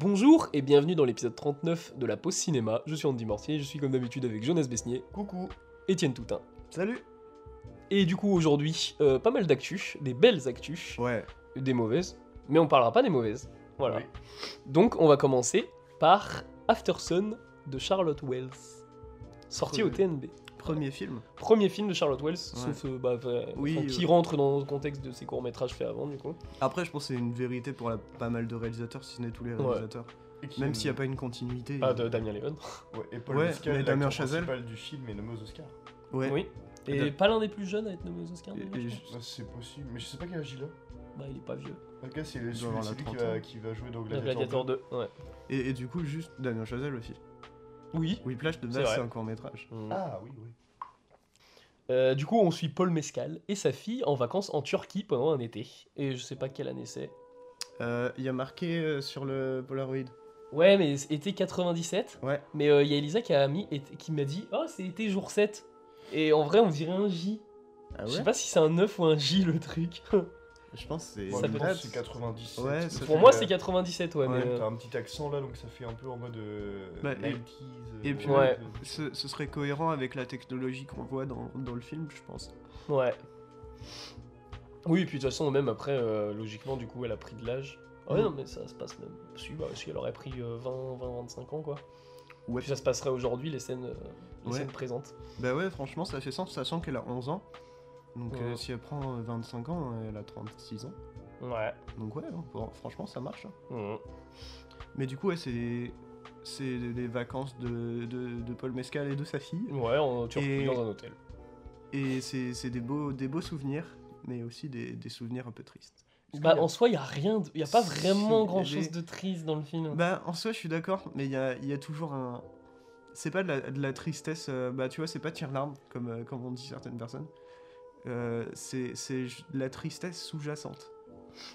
Bonjour et bienvenue dans l'épisode 39 de la pause cinéma. Je suis Andy Mortier, je suis comme d'habitude avec Jonas Besnier, Coucou. Étienne Toutin. Salut. Et du coup aujourd'hui, euh, pas mal d'actus, des belles actus, Ouais. des mauvaises, mais on parlera pas des mauvaises. Voilà. Oui. Donc on va commencer par Aftersun de Charlotte Wells, sorti au. TNB. Premier film. Premier film de Charlotte Wells, sauf euh, bah, Oui, enfin, qui euh. rentre dans le contexte de ses courts-métrages faits avant du coup. Après, je pense que c'est une vérité pour la- pas mal de réalisateurs, si ce n'est tous les réalisateurs. Même s'il n'y a pas une continuité. Ah, de Damien Léon. Ouais, et Paul Ouais, Mescal, mais Damien Chazelle. principal du film est nommé aux Oscars. Ouais. Oui. Et Et pas l'un des plus jeunes à être nommé aux Oscars. C'est possible, mais je sais pas quel âge il a. Bah il est pas vieux. En tout cas, c'est celui qui, va, qui va jouer dans Gladiator, Gladiator 2, ouais. Et, et du coup, juste Damien Chazelle aussi. Oui. Whiplash de base, c'est un court métrage. Ah oui, oui. Euh, du coup, on suit Paul Mescal et sa fille en vacances en Turquie pendant un été. Et je sais pas quelle année c'est. Euh, Il y a marqué euh, sur le Polaroid. Ouais, mais été 97. Ouais. Mais euh, il y a Elisa qui, a mis, été- qui m'a dit Oh, c'est été jour 7. Et en vrai, on dirait un J. Ah je sais pas si c'est un 9 ou un J le truc. Je pense que c'est. Ça peut être- c'est 97. Ouais, ça Pour fait- moi, c'est 97, ouais. Ouais, mais, euh, T'as un petit accent là, donc ça fait un peu en mode euh, Bah, et- 90s. et euh, puis- Ouais. Ce, ce serait cohérent avec la technologie qu'on voit dans, dans le film, je pense. Ouais. Oui, et puis de toute façon, même après, euh, logiquement, du coup, elle a pris de l'âge. Ah ouais, Mm. non, mais ça se passe même. Si, bah, si elle aurait pris euh, 20, 20, 25 ans, quoi. Ouais. Puis ça se passerait aujourd'hui, les scènes, euh, les Ouais. scènes présentes. Bah ouais, franchement, ça fait sens, sachant qu'elle a 11 ans. Donc euh, si elle prend euh, 25 ans, elle a 36 ans. Ouais. Donc ouais, hein, bon, franchement, ça marche. hein. Mhm. Mais du coup, ouais, c'est c'est les vacances de, de, de Paul Mescal et de sa fille. Ouais, Turquie, Et- dans un hôtel. Et c'est des beaux, des beaux souvenirs, mais aussi des, des souvenirs un peu tristes. Bah, a- en soi, il y a rien. de- Y a pas vraiment grand chose de triste dans le film. Bah, en soi, je suis d'accord, mais il y a, y a toujours un. C'est pas de la, de la tristesse, euh, bah tu vois, c'est pas tire-larme, comme, euh, comme on dit certaines personnes. Euh, c'est la tristesse sous-jacente.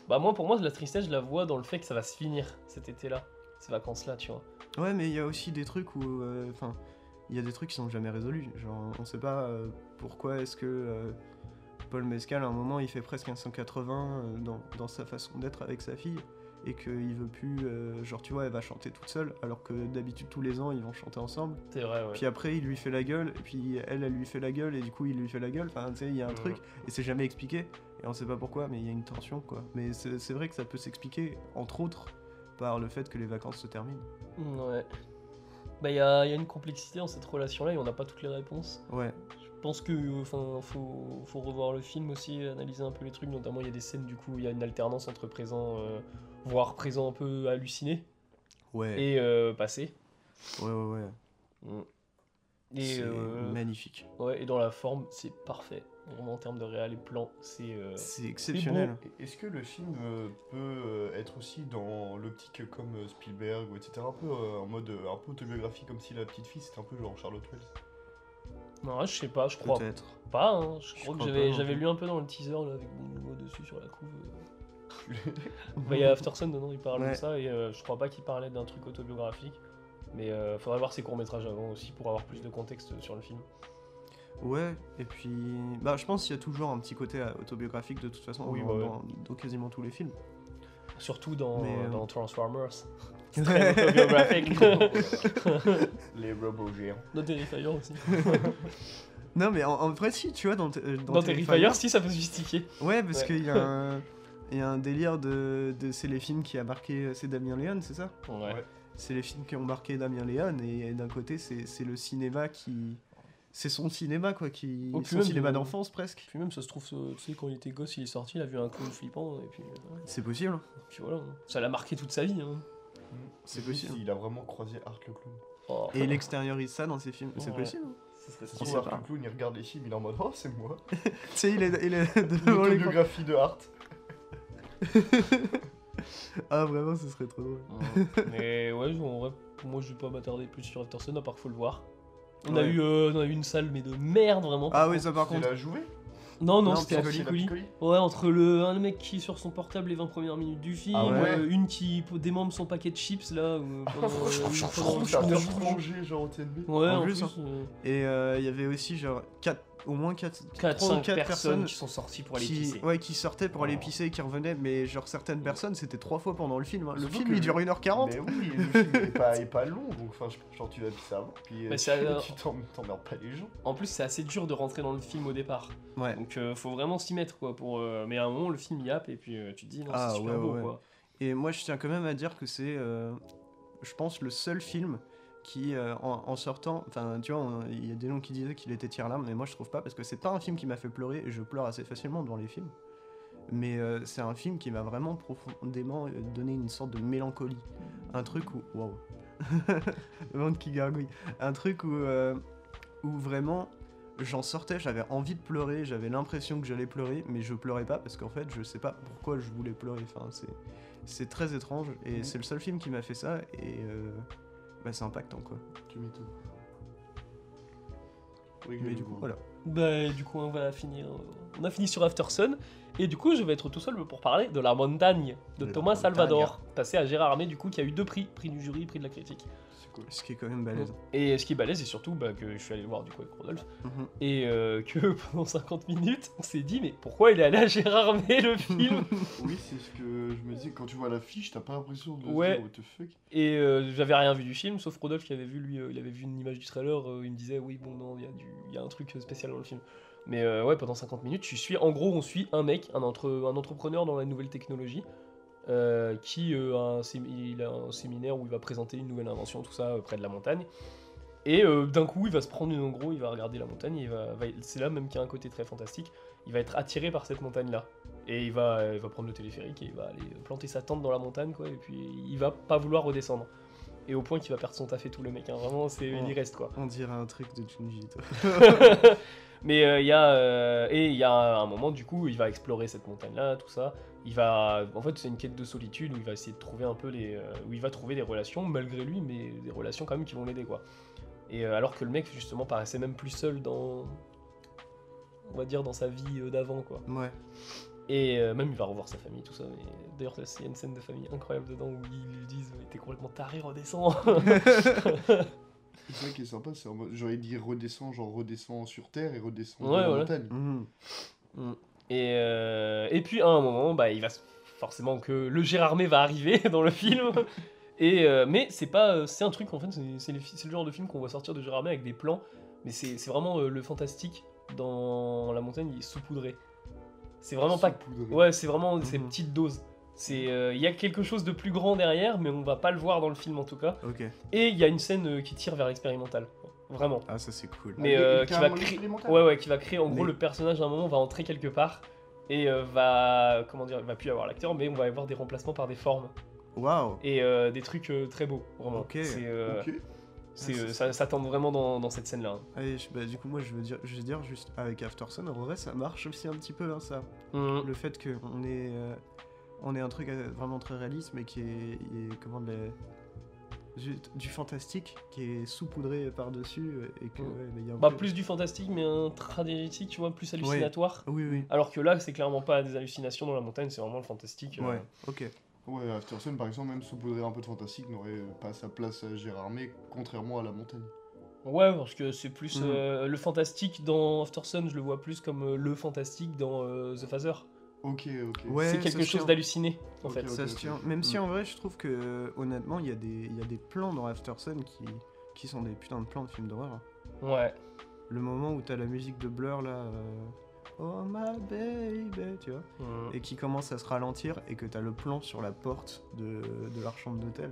Bah, moi, pour moi, la tristesse, je la vois dans le fait que ça va se finir cet été-là. Ces vacances-là, tu vois. Ouais, mais il y a aussi des trucs où. euh, Enfin, il y a des trucs qui sont jamais résolus. Genre, on sait pas euh, pourquoi est-ce que euh, Paul Mescal, à un moment, il fait presque un 180 euh, dans, dans sa façon d'être avec sa fille. Et qu'il veut plus. euh, genre, tu vois, elle va chanter toute seule, alors que d'habitude, tous les ans, ils vont chanter ensemble. C'est vrai, ouais. Puis après, il lui fait la gueule, et puis elle, elle lui fait la gueule, et du coup, il lui fait la gueule. Enfin, tu sais, il y a un truc, et c'est jamais expliqué. Et on sait pas pourquoi, mais il y a une tension, quoi. Mais c'est vrai que ça peut s'expliquer, entre autres, par le fait que les vacances se terminent. Ouais. Bah, il y a, y a une complexité dans cette relation-là et on n'a pas toutes les réponses. Ouais. Je pense que enfin faut, faut revoir le film aussi, analyser un peu les trucs, notamment il y a des scènes du coup, il y a une alternance entre présent, euh, voire présent un peu halluciné Ouais. et euh, passé. Ouais, ouais, ouais. Mm. Et, C'est euh, magnifique. ouais, et dans la forme, c'est parfait. Vraiment en termes de réel et plan, c'est euh, C'est exceptionnel. Est-ce que le film peut être aussi dans l'optique comme Spielberg, ou etc. Un peu euh, en mode un peu autobiographie, comme si la petite fille c'était un peu genre Charlotte Wells? Non, je sais pas, je crois Peut-être. pas. hein. Je Je crois que crois j'avais lu un peu dans le teaser là, avec mon logo dessus sur la couve. euh. Bah, Il y a Aftersun dedans, il parle de Ouais. ça, et euh, je crois pas qu'il parlait d'un truc autobiographique. Mais euh, faudrait voir ses courts-métrages avant aussi pour avoir plus de contexte sur le film. Ouais, et puis. Bah, je pense qu'il y a toujours un petit côté euh, autobiographique de toute façon Oui, dans, bah ouais. dans- dans quasiment tous les films. Surtout dans, Mais, euh, dans Transformers. C'est très autobiographique. Les robots géants. dans Terrifier aussi. non, mais en, en vrai, si, tu vois, dans, euh, Dans, Terrifier, si ça peut se justifier. Ouais, parce Ouais. qu'il y, a un- il y a un délire de. de c'est les films qui a marqué. C'est Damien Léon, c'est ça Ouais. C'est les films qui ont marqué Damien Léon, et, d'un côté, c'est c'est le cinéma qui. C'est son cinéma, quoi, qui. Oh, son même, cinéma d'enfance, presque. Puis même, ça se trouve, tu sais, quand il était gosse, il est sorti, il a vu un clown flippant, et puis, euh, ouais. C'est possible, hein. puis voilà. Ça l'a marqué toute sa vie. Hein. C'est Et possible. Il a vraiment croisé Art le clown. Oh. Et il extériorise ça dans ses films. C'est Ouais. possible. hein. Ça serait On si sait Art le clown il regarde les films, il est en mode Oh, c'est moi. Tu sais, il est, il est devant. L'autobiographie de Art. Ah, vraiment, ce serait trop drôle. Mais ouais, en vrai, pour moi, je vais pas m'attarder plus sur Aftersun, à part qu'il faut le voir. On, a eu, euh, on a eu une salle, mais de merde, vraiment. Ah, oui, ça par contre. la jouée Non, non, Non, c'était à Piccoli. C'est la Piccoli. Piccoli Ouais, entre le, un mec qui est sur son portable les 20 premières minutes du film, Ah ouais? euh, une qui p- démembre son paquet de chips là. euh, pendant, euh, pendant genre au TNB. Ouais, En en plus, plus. hein. euh, Et euh, il y avait aussi genre quatre, au moins 4, 4, 3 ou 5 4 personnes personnes qui sont sorties pour aller qui, pisser. ouais, qui sortaient pour aller Oh. pisser et qui revenaient, mais genre certaines personnes c'était trois fois pendant le film. hein. Le film que il dure 1h40. Mais oui, le film est pas, est pas long, donc enfin, genre tu vas pisser avant, puis euh, Mais tu t'en- t'emmerdes pas les gens. En plus, c'est assez dur de rentrer dans le film au départ. Ouais. Donc, euh, faut vraiment s'y mettre, quoi. Pour, euh, Mais à un moment, le film y happe, et puis euh, tu te dis, non, Ah, c'est super ouais, beau, ouais, quoi. Et moi, je tiens quand même à dire que c'est, euh, je pense, le seul film qui, euh, en, en sortant, enfin, tu vois, il y a des gens qui disaient qu'il était tire larme, mais moi, je trouve pas parce que c'est pas un film qui m'a fait pleurer. Et je pleure assez facilement devant les films, mais euh, c'est un film qui m'a vraiment profondément euh, donné une sorte de mélancolie, un truc où, waouh, le monde qui gargouille, un truc où, euh, où vraiment. J'en sortais, j'avais envie de pleurer, j'avais l'impression que j'allais pleurer, mais je pleurais pas parce qu'en fait, je sais pas pourquoi je voulais pleurer. Enfin, c'est c'est très étrange et Mhm. c'est le seul film qui m'a fait ça et euh, bah, c'est impactant quoi. Tu m'étonnes. Mais du coup voilà. Bah, du coup, on va finir. On a fini sur After Sun. Et du coup, je vais être tout seul pour parler de La Montagne de La Thomas. Salvador, passé à Gérard Armé, du coup, qui a eu deux prix prix du jury, prix de la critique. Ce qui est quand même balèze. Et ce qui est balèze, c'est surtout bah, que je suis allé le voir du coup avec Rodolphe. Mhm. Et euh, que pendant 50 minutes, on s'est dit, mais pourquoi il est allé à Gérard Armé le film? Oui, c'est ce que je me disais, quand tu vois l'affiche, t'as pas l'impression de Ouais. dire what the fuck? Et euh, j'avais rien vu du film, sauf Rodolphe qui avait vu, lui, euh, il avait vu une image du trailer, il me disait, oui, bon, non, il y, a du- y a un truc spécial dans le film. Mais ouais, pendant 50 minutes, tu suis, en gros, on suit un mec, un, entre, un entrepreneur dans la nouvelle technologie, euh, qui euh, a un, sé- il a un séminaire où il va présenter une nouvelle invention, tout ça, euh, près de la montagne. Et d'un coup, il va se prendre une, en gros, il va regarder la montagne, et il va, va- c'est là même qu'il y a un côté très fantastique. Il va être attiré par cette montagne-là. Et il va, il va prendre le téléphérique et il va aller planter sa tente dans la montagne, quoi. Et puis il va pas vouloir redescendre. Et au point qu'il va perdre son taf et tout, le mec. hein. Vraiment, c'est, il y reste, quoi. On dirait un truc de Junji. Mais il y a et il y a un moment du coup, il va explorer cette montagne là, tout ça. Il va en fait, c'est une quête de solitude où il va essayer de trouver un peu les euh, où il va trouver des relations malgré lui mais des relations quand même qui vont l'aider quoi. Et euh, alors que le mec justement paraissait même plus seul dans on va dire dans sa vie euh, d'avant quoi. Ouais. Et euh, même il va revoir sa famille tout ça mais d'ailleurs il y a une scène de famille incroyable dedans où ils lui disent mais t'es complètement taré redescends. C'est ça qui est sympa, c'est en mode, j'aurais dit redescends, genre redescends sur terre et redescends Ouais, de la voilà. montagne. Et, euh, et puis à un moment, bah, il va forcément que le Gérardmer va arriver dans le film. Et euh, mais c'est pas, euh, c'est un truc en fait, c'est le genre de film qu'on voit sortir de Gérardmer avec des plans, mais c'est vraiment le fantastique dans la montagne, il est saupoudré. C'est vraiment pas, ouais, c'est vraiment ces Mhm. petites doses. C'est, il y a quelque chose de plus grand derrière, mais on va pas le voir dans le film en tout cas. Et il y a une scène qui tire vers l'expérimental, vraiment. Ah ça c'est cool. Mais Ah, euh, qui va créer, ouais ouais, qui va créer en gros Mais- le personnage à un moment va entrer quelque part et euh, va comment dire, il va plus y avoir l'acteur, mais on va avoir des remplacements par des formes Waouh. et euh, des trucs euh, très beaux vraiment. Ok. C'est, euh, Ah, c'est- ça, ça tente vraiment dans, dans cette scène là. Allez, je- bah, du coup moi je veux dire, je veux dire juste avec Aftersun, en vrai ça marche aussi un petit peu hein, ça. Le fait qu'on ait, euh, on ait un truc vraiment très réaliste mais qui est, est- comment de la- du, du fantastique qui est saupoudré par dessus et que Mm. ouais, mais il y a un Bah peu- plus du fantastique, mais un tragédie, tu vois, plus hallucinatoire. Oui oui. Alors que là, c'est clairement pas des hallucinations dans la montagne, c'est vraiment le fantastique. euh, Ouais. Ok. Ouais, Aftersun, par exemple, même saupoudrer un peu de fantastique, n'aurait euh, pas sa place à Gérardmer, contrairement à la montagne. Ouais, parce que c'est plus Mhm. euh, le fantastique dans After Sun, je le vois plus comme euh, le fantastique dans euh, The Phaser. Ok, ok. Ouais, c'est quelque se chose d'halluciné en fait. Ça se tient. Même si Mm. en vrai, je trouve que honnêtement, il y, a des- il y a des plans dans Aftersun qui, qui sont des putains de plans de films d'horreur. Ouais. Le moment où t'as la musique de Blur là. euh, Oh my baby, tu vois. Mhm. Et qui commence à se ralentir et que t'as le plan sur la porte de, de leur chambre d'hôtel.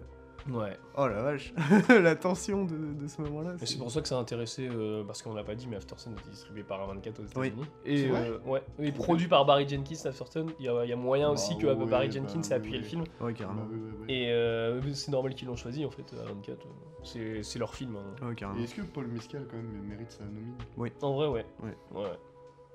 Ouais. Oh la vache, la tension de, de ce moment-là. Et c'est pour ça que ça a intéressé, euh, parce qu'on l'a pas dit, mais After Sun est distribué par A24 aux Oui. États-Unis. Et C'est vrai euh, ouais, et produit par Barry Jenkins, After Sun. Il y a, il y a moyen Bah aussi que euh, Barry bah Jenkins oui, ait appuyé oui. le film. Ouais, carrément. bah. Et euh, c'est normal qu'ils l'ont choisi en fait, A24. euh, C'est c'est leur film. hein. Ouais, Et carrément. est-ce que Paul Mescal, quand même, mérite sa nomine? En vrai, ouais. Ouais. ouais.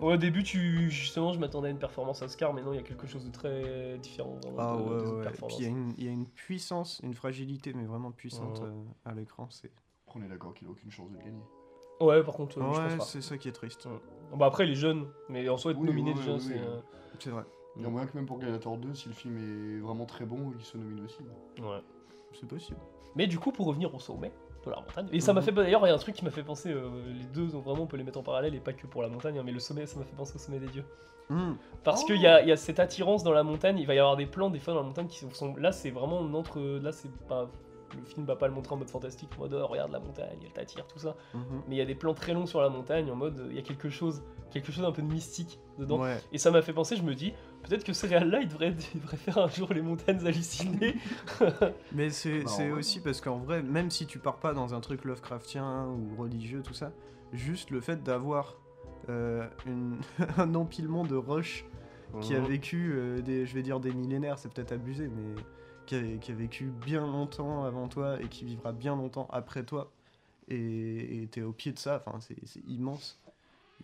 Au début, tu... justement, je m'attendais à une performance Oscar, mais non, il y a quelque chose de très différent vraiment, Ah de- ouais. Puis il y, a une- il y a une puissance, une fragilité, mais vraiment puissante Ouais. euh, à l'écran. C'est On est d'accord qu'il a aucune chance de le gagner. Ouais, par contre, euh, je pense pas. c'est ça qui est triste. Ouais. Bah après, il est jeune, mais en soi, être Oui, nominé oui, déjà, oui, c'est. oui. euh, C'est vrai, Il y a moyen que même pour Gladiator 2, si le film est vraiment très bon, il se nomine aussi. Ouais. c'est possible. Mais du coup, pour revenir au sommet, dans la montagne. Et ça m'a fait d'ailleurs, il y a un truc qui m'a fait penser, euh, les deux, ont vraiment, on peut les mettre en parallèle et pas que pour la montagne, hein, mais le sommet, ça m'a fait penser au sommet des dieux. Hmm. Parce Oh. qu'il y a, il y a cette attirance dans la montagne, il va y avoir des plans des fois dans la montagne qui sont. Là, c'est vraiment entre. Là, c'est pas. Le film va pas le montrer en mode fantastique, en mode oh, regarde la montagne, elle t'attire, tout ça. Mhm. Mais il y a des plans très longs sur la montagne en mode il y a quelque chose, quelque chose un peu de mystique dedans. Ouais. Et ça m'a fait penser, je me dis, peut-être que ce réal-là, il devrait, il devrait faire un jour les montagnes hallucinées. Mais c'est Bah, ouais. aussi parce qu'en vrai, même si tu pars pas dans un truc Lovecraftien ou religieux, tout ça, juste le fait d'avoir euh, un empilement de roches qui a Mhm. vécu euh, des, je vais dire des millénaires, c'est peut-être abusé, mais qui a, qui a vécu bien longtemps avant toi et qui vivra bien longtemps après toi. Et t'es au pied de ça, enfin c'est immense.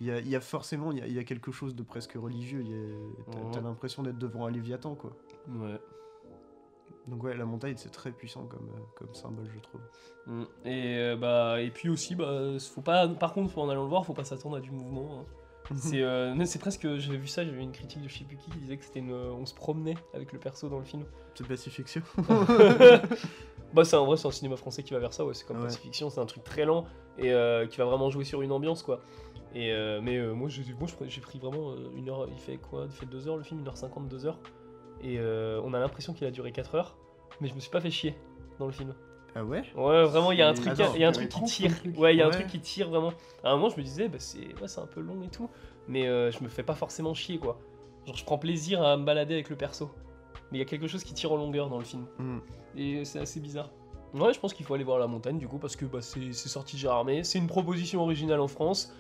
Il y a, il y a forcément, il y a, il y a quelque chose de presque religieux. T'as t'as l'impression d'être devant un Léviathan, quoi. Ouais. Donc ouais, la montagne c'est très puissant comme, euh, comme symbole, je trouve. Mm. Et euh, bah et puis aussi bah faut pas par contre en allant le voir faut pas s'attendre à du mouvement. hein. C'est euh, presque j'avais vu ça j'avais vu une critique de plus qui qui disait que c'était une on se promenait avec le perso dans le film. C'est pacifiction. bah c'est en vrai c'est un cinéma français qui va vers ça ouais c'est comme Ouais. Pacifiction c'est un truc très lent et euh, qui va vraiment jouer sur une ambiance quoi. Et euh, mais euh, moi j'ai moi, je- j'ai pris vraiment euh, une heure il fait quoi? Il fait deux heures le film? 1h50 deux heures et euh, on a l'impression qu'il a duré 4 heures mais je me suis pas fait chier dans le film. Ah ouais? Ouais, vraiment, il y a un truc, Attends, il y a un truc qui tire. Ouais, il y a un truc qui tire vraiment. À un moment, je me disais, bah, c'est ouais, c'est un peu long et tout, mais euh, je me fais pas forcément chier, quoi. Genre, je prends plaisir à me balader avec le perso. Mais il y a quelque chose qui tire en longueur dans le film. Hmm. Et c'est assez bizarre. Ouais, je pense qu'il faut aller voir La Montagne, du coup, parce que bah, c'est c'est sorti Gérard Armé. C'est une proposition originale en France.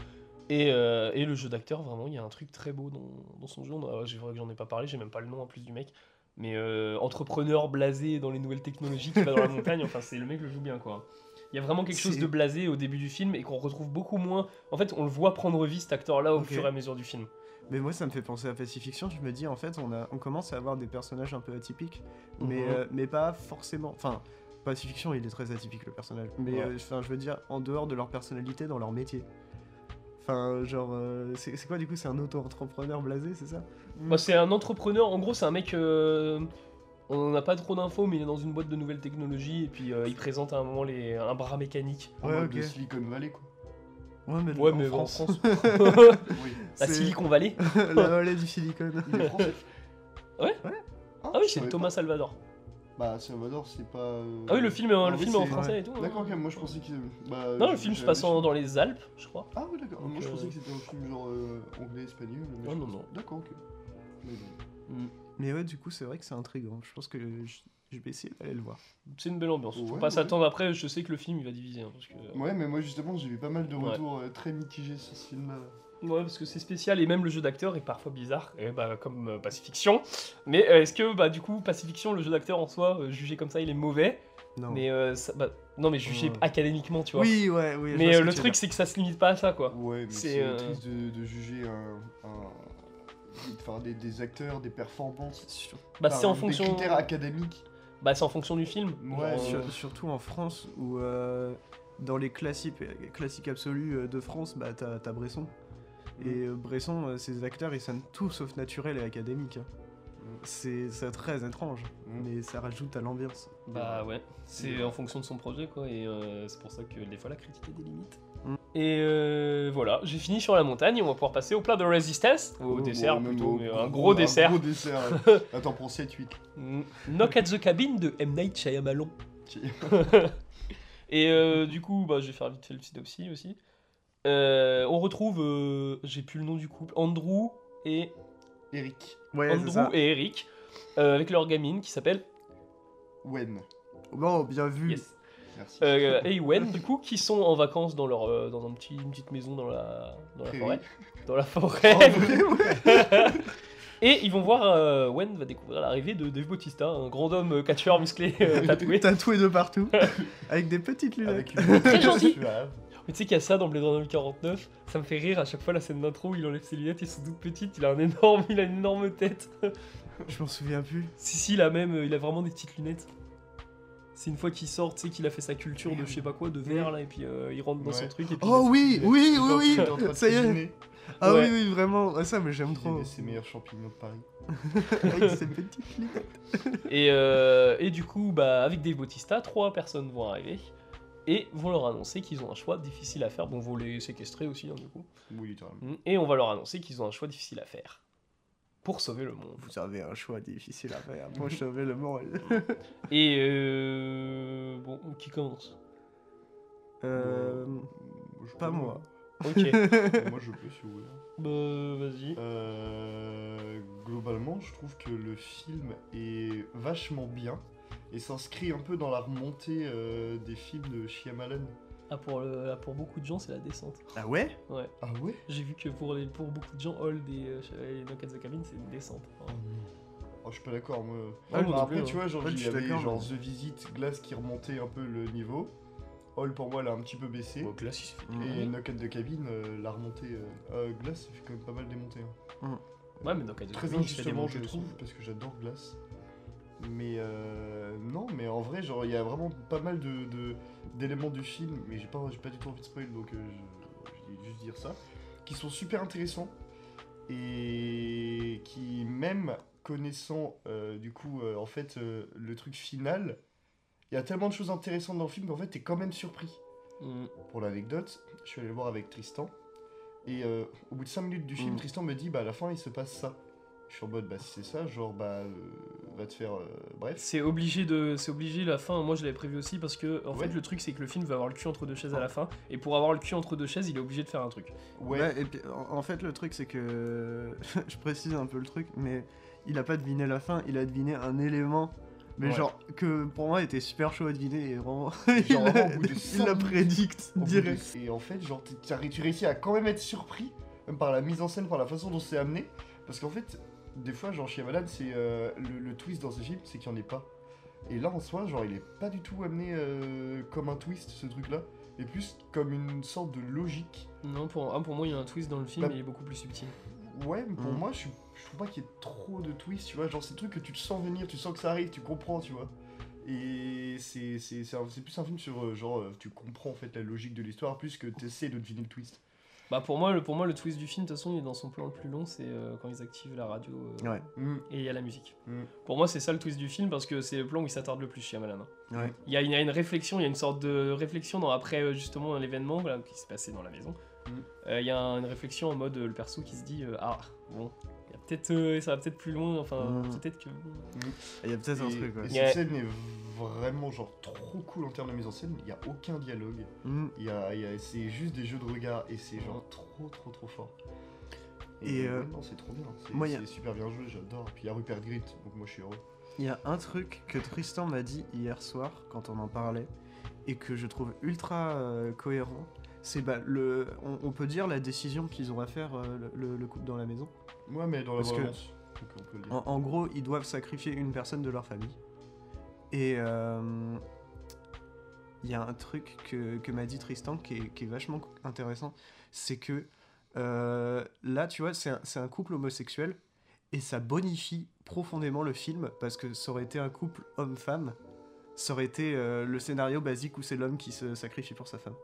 Et, euh, et le jeu d'acteur, vraiment, il y a un truc très beau dans, dans son jeu. On a- J'ai vrai que j'en ai pas parlé, j'ai même pas le nom en plus du mec. Mais euh, entrepreneur blasé dans les nouvelles technologies qui va dans la montagne, enfin, c'est le mec le joue bien, quoi. Il y a vraiment quelque chose de blasé au début du film et qu'on retrouve beaucoup moins. En fait, on le voit prendre vie cet acteur-là au fur et à mesure du film. Mais moi, ça me fait penser à Pacifiction. Je me dis, en fait, on, a, on commence à avoir des personnages un peu atypiques, mais, Mhm. euh, mais pas forcément. Enfin, Pacifiction, il est très atypique le personnage. Mais Ouais. enfin, je veux dire, en dehors de leur personnalité, dans leur métier. Enfin, genre, euh, c'est c'est quoi du coup C'est un auto-entrepreneur blasé, c'est ça? Bah, c'est un entrepreneur, en gros, c'est un mec. euh, on n'a pas trop d'infos, mais il est dans une boîte de nouvelles technologies et puis euh, il présente à un moment les, un bras mécanique. Ouais, ok. de Silicon Valley, quoi. Ouais, mais, Ouais, en mais France. en France. Oui. La C'est Silicon Valley. la vallée du silicone. Il est français. Ouais Ouais. Ah oui, c'est Thomas Salvador. Bah, Salvador, c'est pas. euh, Ah oui, le film, est en- ah le oui, film est en c'est- français ouais. et tout. hein. D'accord, ok, moi je pensais qu'il. Bah, Non, le film se j'avais passe en- dans les Alpes, je crois. Ah oui, d'accord. Donc, Moi je euh, pensais que c'était un film genre euh, anglais, espagnol. Mais Non, je non, pense- non. D'accord, ok. Mais bon. Mm. Mais ouais, du coup, c'est vrai que c'est intriguant. Je pense que je, je vais essayer d'aller le voir. C'est une belle ambiance. Faut Ouais, pas ouais. s'attendre après, je sais que le film il va diviser. hein, parce que... Ouais, mais moi justement, j'ai vu pas mal de Ouais. retours euh, très mitigés sur ce film-là. Ouais, parce que c'est spécial et même le jeu d'acteur est parfois bizarre, et bah, comme euh, Pacifiction. Mais euh, est-ce que, bah, du coup, Pacifiction, le jeu d'acteur en soi, euh, jugé comme ça, il est mauvais? Non. Mais euh, ça- bah, non, mais jugé Ouais. académiquement, tu vois. oui, ouais, oui. je mais vois ce que le tu veux truc, dire. c'est que ça se limite pas à ça, quoi. Ouais, mais C'est, c'est euh, triste de, de juger un, un- enfin, des, des acteurs, des performances. Bah, par c'est en des fonction. critères académiques. Bah, c'est en fonction du film. Ouais, Genre, Sur- euh, surtout en France, où euh, dans les classiques, classiques absolus euh, de France, bah, t'as t'as Bresson. Et euh, Bresson, euh, ses acteurs, ils sonnent tout sauf naturels et académiques. hein. Mm. C'est très étrange, Mm. mais ça rajoute à l'ambiance. Bah ouais, c'est en fonction de son projet quoi, et euh, c'est pour ça que des fois la critique a des limites. Mm. Et euh, voilà, j'ai fini sur la montagne, on va pouvoir passer au plat de résistance, ou au Oh, dessert bon, plutôt, mais un gros dessert. Un gros dessert. ouais. Attends, pour 7-8. Mm. Knock at the Cabin de M. Night Shyamalan. Et euh, du coup, bah, je vais faire vite fait le synopsis aussi. Euh, on retrouve, euh, j'ai plus le nom du couple, Andrew et Eric. Ouais, c'est ça. Andrew et Eric, euh, avec leur gamine qui s'appelle Wen. Bon, bien vu. Yes. Merci. Euh, et Wen, du coup, qui sont en vacances dans leur euh, dans un petit, une petite maison dans la dans la Prairie. forêt, dans la forêt. Vrai, ouais. et ils vont voir euh, Wen va découvrir l'arrivée de Dave Bautista, un grand homme euh, catcheur musclé euh, tatoué. Tatoué de partout, avec des petites lunettes. Avec une Très gentil. Mais tu sais qu'il y a ça dans Blade Runner 49, ça me fait rire à chaque fois la scène d'intro où il enlève ses lunettes, ils sont toutes petites, il a un énorme, il a une énorme tête. Je m'en souviens plus. si si, il a même, euh, il a vraiment des petites lunettes. C'est une fois qu'il sort, tu sais qu'il a fait sa culture de je sais pas quoi, de verre là, et puis euh, il rentre dans son truc et puis. Oh oui, oui, oui, oui. il Ça y est. Ah Ouais. oui, oui, vraiment. Ouais, Ça, mais j'aime Il trop. ses meilleurs champignons de Paris. avec ses petites lunettes. Et, euh, et du coup, bah, avec Dave Bautista, trois personnes vont arriver. Et vont leur annoncer qu'ils ont un choix difficile à faire. Bon, vont les séquestrer aussi, hein, du coup. Oui, littéralement. Mm. Et on va leur annoncer qu'ils ont un choix difficile à faire pour sauver le monde. Vous avez un choix difficile à faire pour sauver le monde. Et euh... bon, qui commence? Euh, Je pas moi. Ok, moi, je peux, si vous voulez. bah vas-y. Euh, globalement, je trouve que le film est vachement bien et s'inscrit un peu dans la remontée euh, des films de Shyamalan. Ah pour, le- ah, pour beaucoup de gens, c'est la descente. Ah ouais? Ouais. Ah ouais? J'ai vu que pour, les, pour beaucoup de gens, Hold et euh, Knock at the Cabin, c'est une descente. Oh non. Oh, je suis pas d'accord, moi. Ah, Bah, non après, plus, tu hein. vois, genre, Ouais, il je y avait genre mais- The Visit, Glass qui remontait un peu le niveau. Hall, pour moi, l'a un petit peu baissé. Bon, Glass, il se fait Mm. des Et. Knock at the Cabin, euh, l'a remonté. euh, euh, Glass, ça fait quand même pas mal démonter. hein. Ouais, mais Knock at the Très Cabin, il injustement, je aussi. trouve, parce que j'adore Glass. Mais euh, non, mais en vrai, genre, il y a vraiment pas mal de de- d'éléments du film, mais j'ai pas, pas du tout envie de spoil, donc euh, je, je vais juste dire ça, qui sont super intéressants et qui, même connaissant euh, du coup, en fait, le truc final, il y a tellement de choses intéressantes dans le film qu'en fait, t'es quand même surpris. Mm. Pour l'anecdote, je suis allé le voir avec Tristan. Et au bout de 5 minutes du film, Mm. Tristan me dit bah à la fin il se passe ça. Je suis en mode bah si c'est ça, genre bah euh, va te faire euh, bref. C'est obligé de, c'est obligé la fin. Moi, je l'avais prévu aussi parce que en Ouais. fait, le truc c'est que le film va avoir le cul entre deux chaises à la fin, et pour avoir le cul entre deux chaises, il est obligé de faire un truc. Ouais, Ouais, et puis, en, en fait, le truc, c'est que. je précise un peu le truc, mais il a pas deviné la fin, il a deviné un élément. Mais Ouais. genre, que pour moi était super chaud à deviner, et vraiment. Genre, il vraiment, l'a- au bout de il cinq l'a minutes, prédicte au bout de- direct. Et en fait, genre t'es- t'as ré- tu réussis à quand même être surpris, même par la mise en scène, par la façon dont c'est amené. Parce qu'en fait, des fois, genre Shyamalan, c'est euh, le, le twist dans ce film, c'est qu'il n'y en ait pas. Et là, en soi, genre, il est pas du tout amené euh, comme un twist, ce truc-là, mais plus comme une sorte de logique. Non, pour, ah, pour moi, il y a un twist dans le film, Bah- mais il est beaucoup plus subtil. Ouais, mais pour Mm. moi, je, suis- je trouve pas qu'il y ait trop de twists, tu vois. Genre, c'est des trucs que tu te sens venir, tu sens que ça arrive, tu comprends, tu vois. Et c'est plus un film sur, euh, genre, tu comprends en fait la logique de l'histoire, plus que tu essaies de deviner le twist. Bah pour moi, le, pour moi, le twist du film, de toute façon, il est dans son plan le plus long, c'est euh, quand ils activent la radio euh, Ouais. et il y a la musique. Mm. Pour moi, c'est ça le twist du film parce que c'est le plan où il s'attarde le plus Shyamalan. hein. Ouais. Il y, a une, il y a une réflexion, il y a une sorte de réflexion dans, après euh, justement l'événement voilà, qui s'est passé dans la maison. Mm. Euh, Il y a un- une réflexion en mode euh, le perso qui se dit euh, ah bon, il y a peut-être euh, ça va peut-être plus loin, enfin Mm. peut-être que Il y a peut-être un truc, ouais. et Y a- cette scène est vraiment, genre, trop cool en termes de mise en scène. Il y a aucun dialogue. Mm. Il y a, c'est juste des jeux de regard et c'est genre trop, trop, trop fort. Et, euh, ouais, non, c'est trop bien. C'est a- super bien joué, j'adore. Puis il y a Rupert Grint, donc moi je suis heureux. Il y a un truc que Tristan m'a dit hier soir quand on en parlait et que je trouve ultra euh, cohérent. C'est bah, le, on, on peut dire la décision qu'ils ont à faire euh, le, le- le couple dans la maison. Moi, mais dans la Parce que- balance. Donc on peut le dire. En, en gros, ils doivent sacrifier une personne de leur famille. Et euh, il y a un truc que, que m'a dit Tristan qui est, qui est vachement intéressant, c'est que euh, là, tu vois, c'est un, un couple homosexuel et ça bonifie profondément le film parce que ça aurait été un couple homme-femme, ça aurait été euh, le scénario basique où c'est l'homme qui se sacrifie pour sa femme.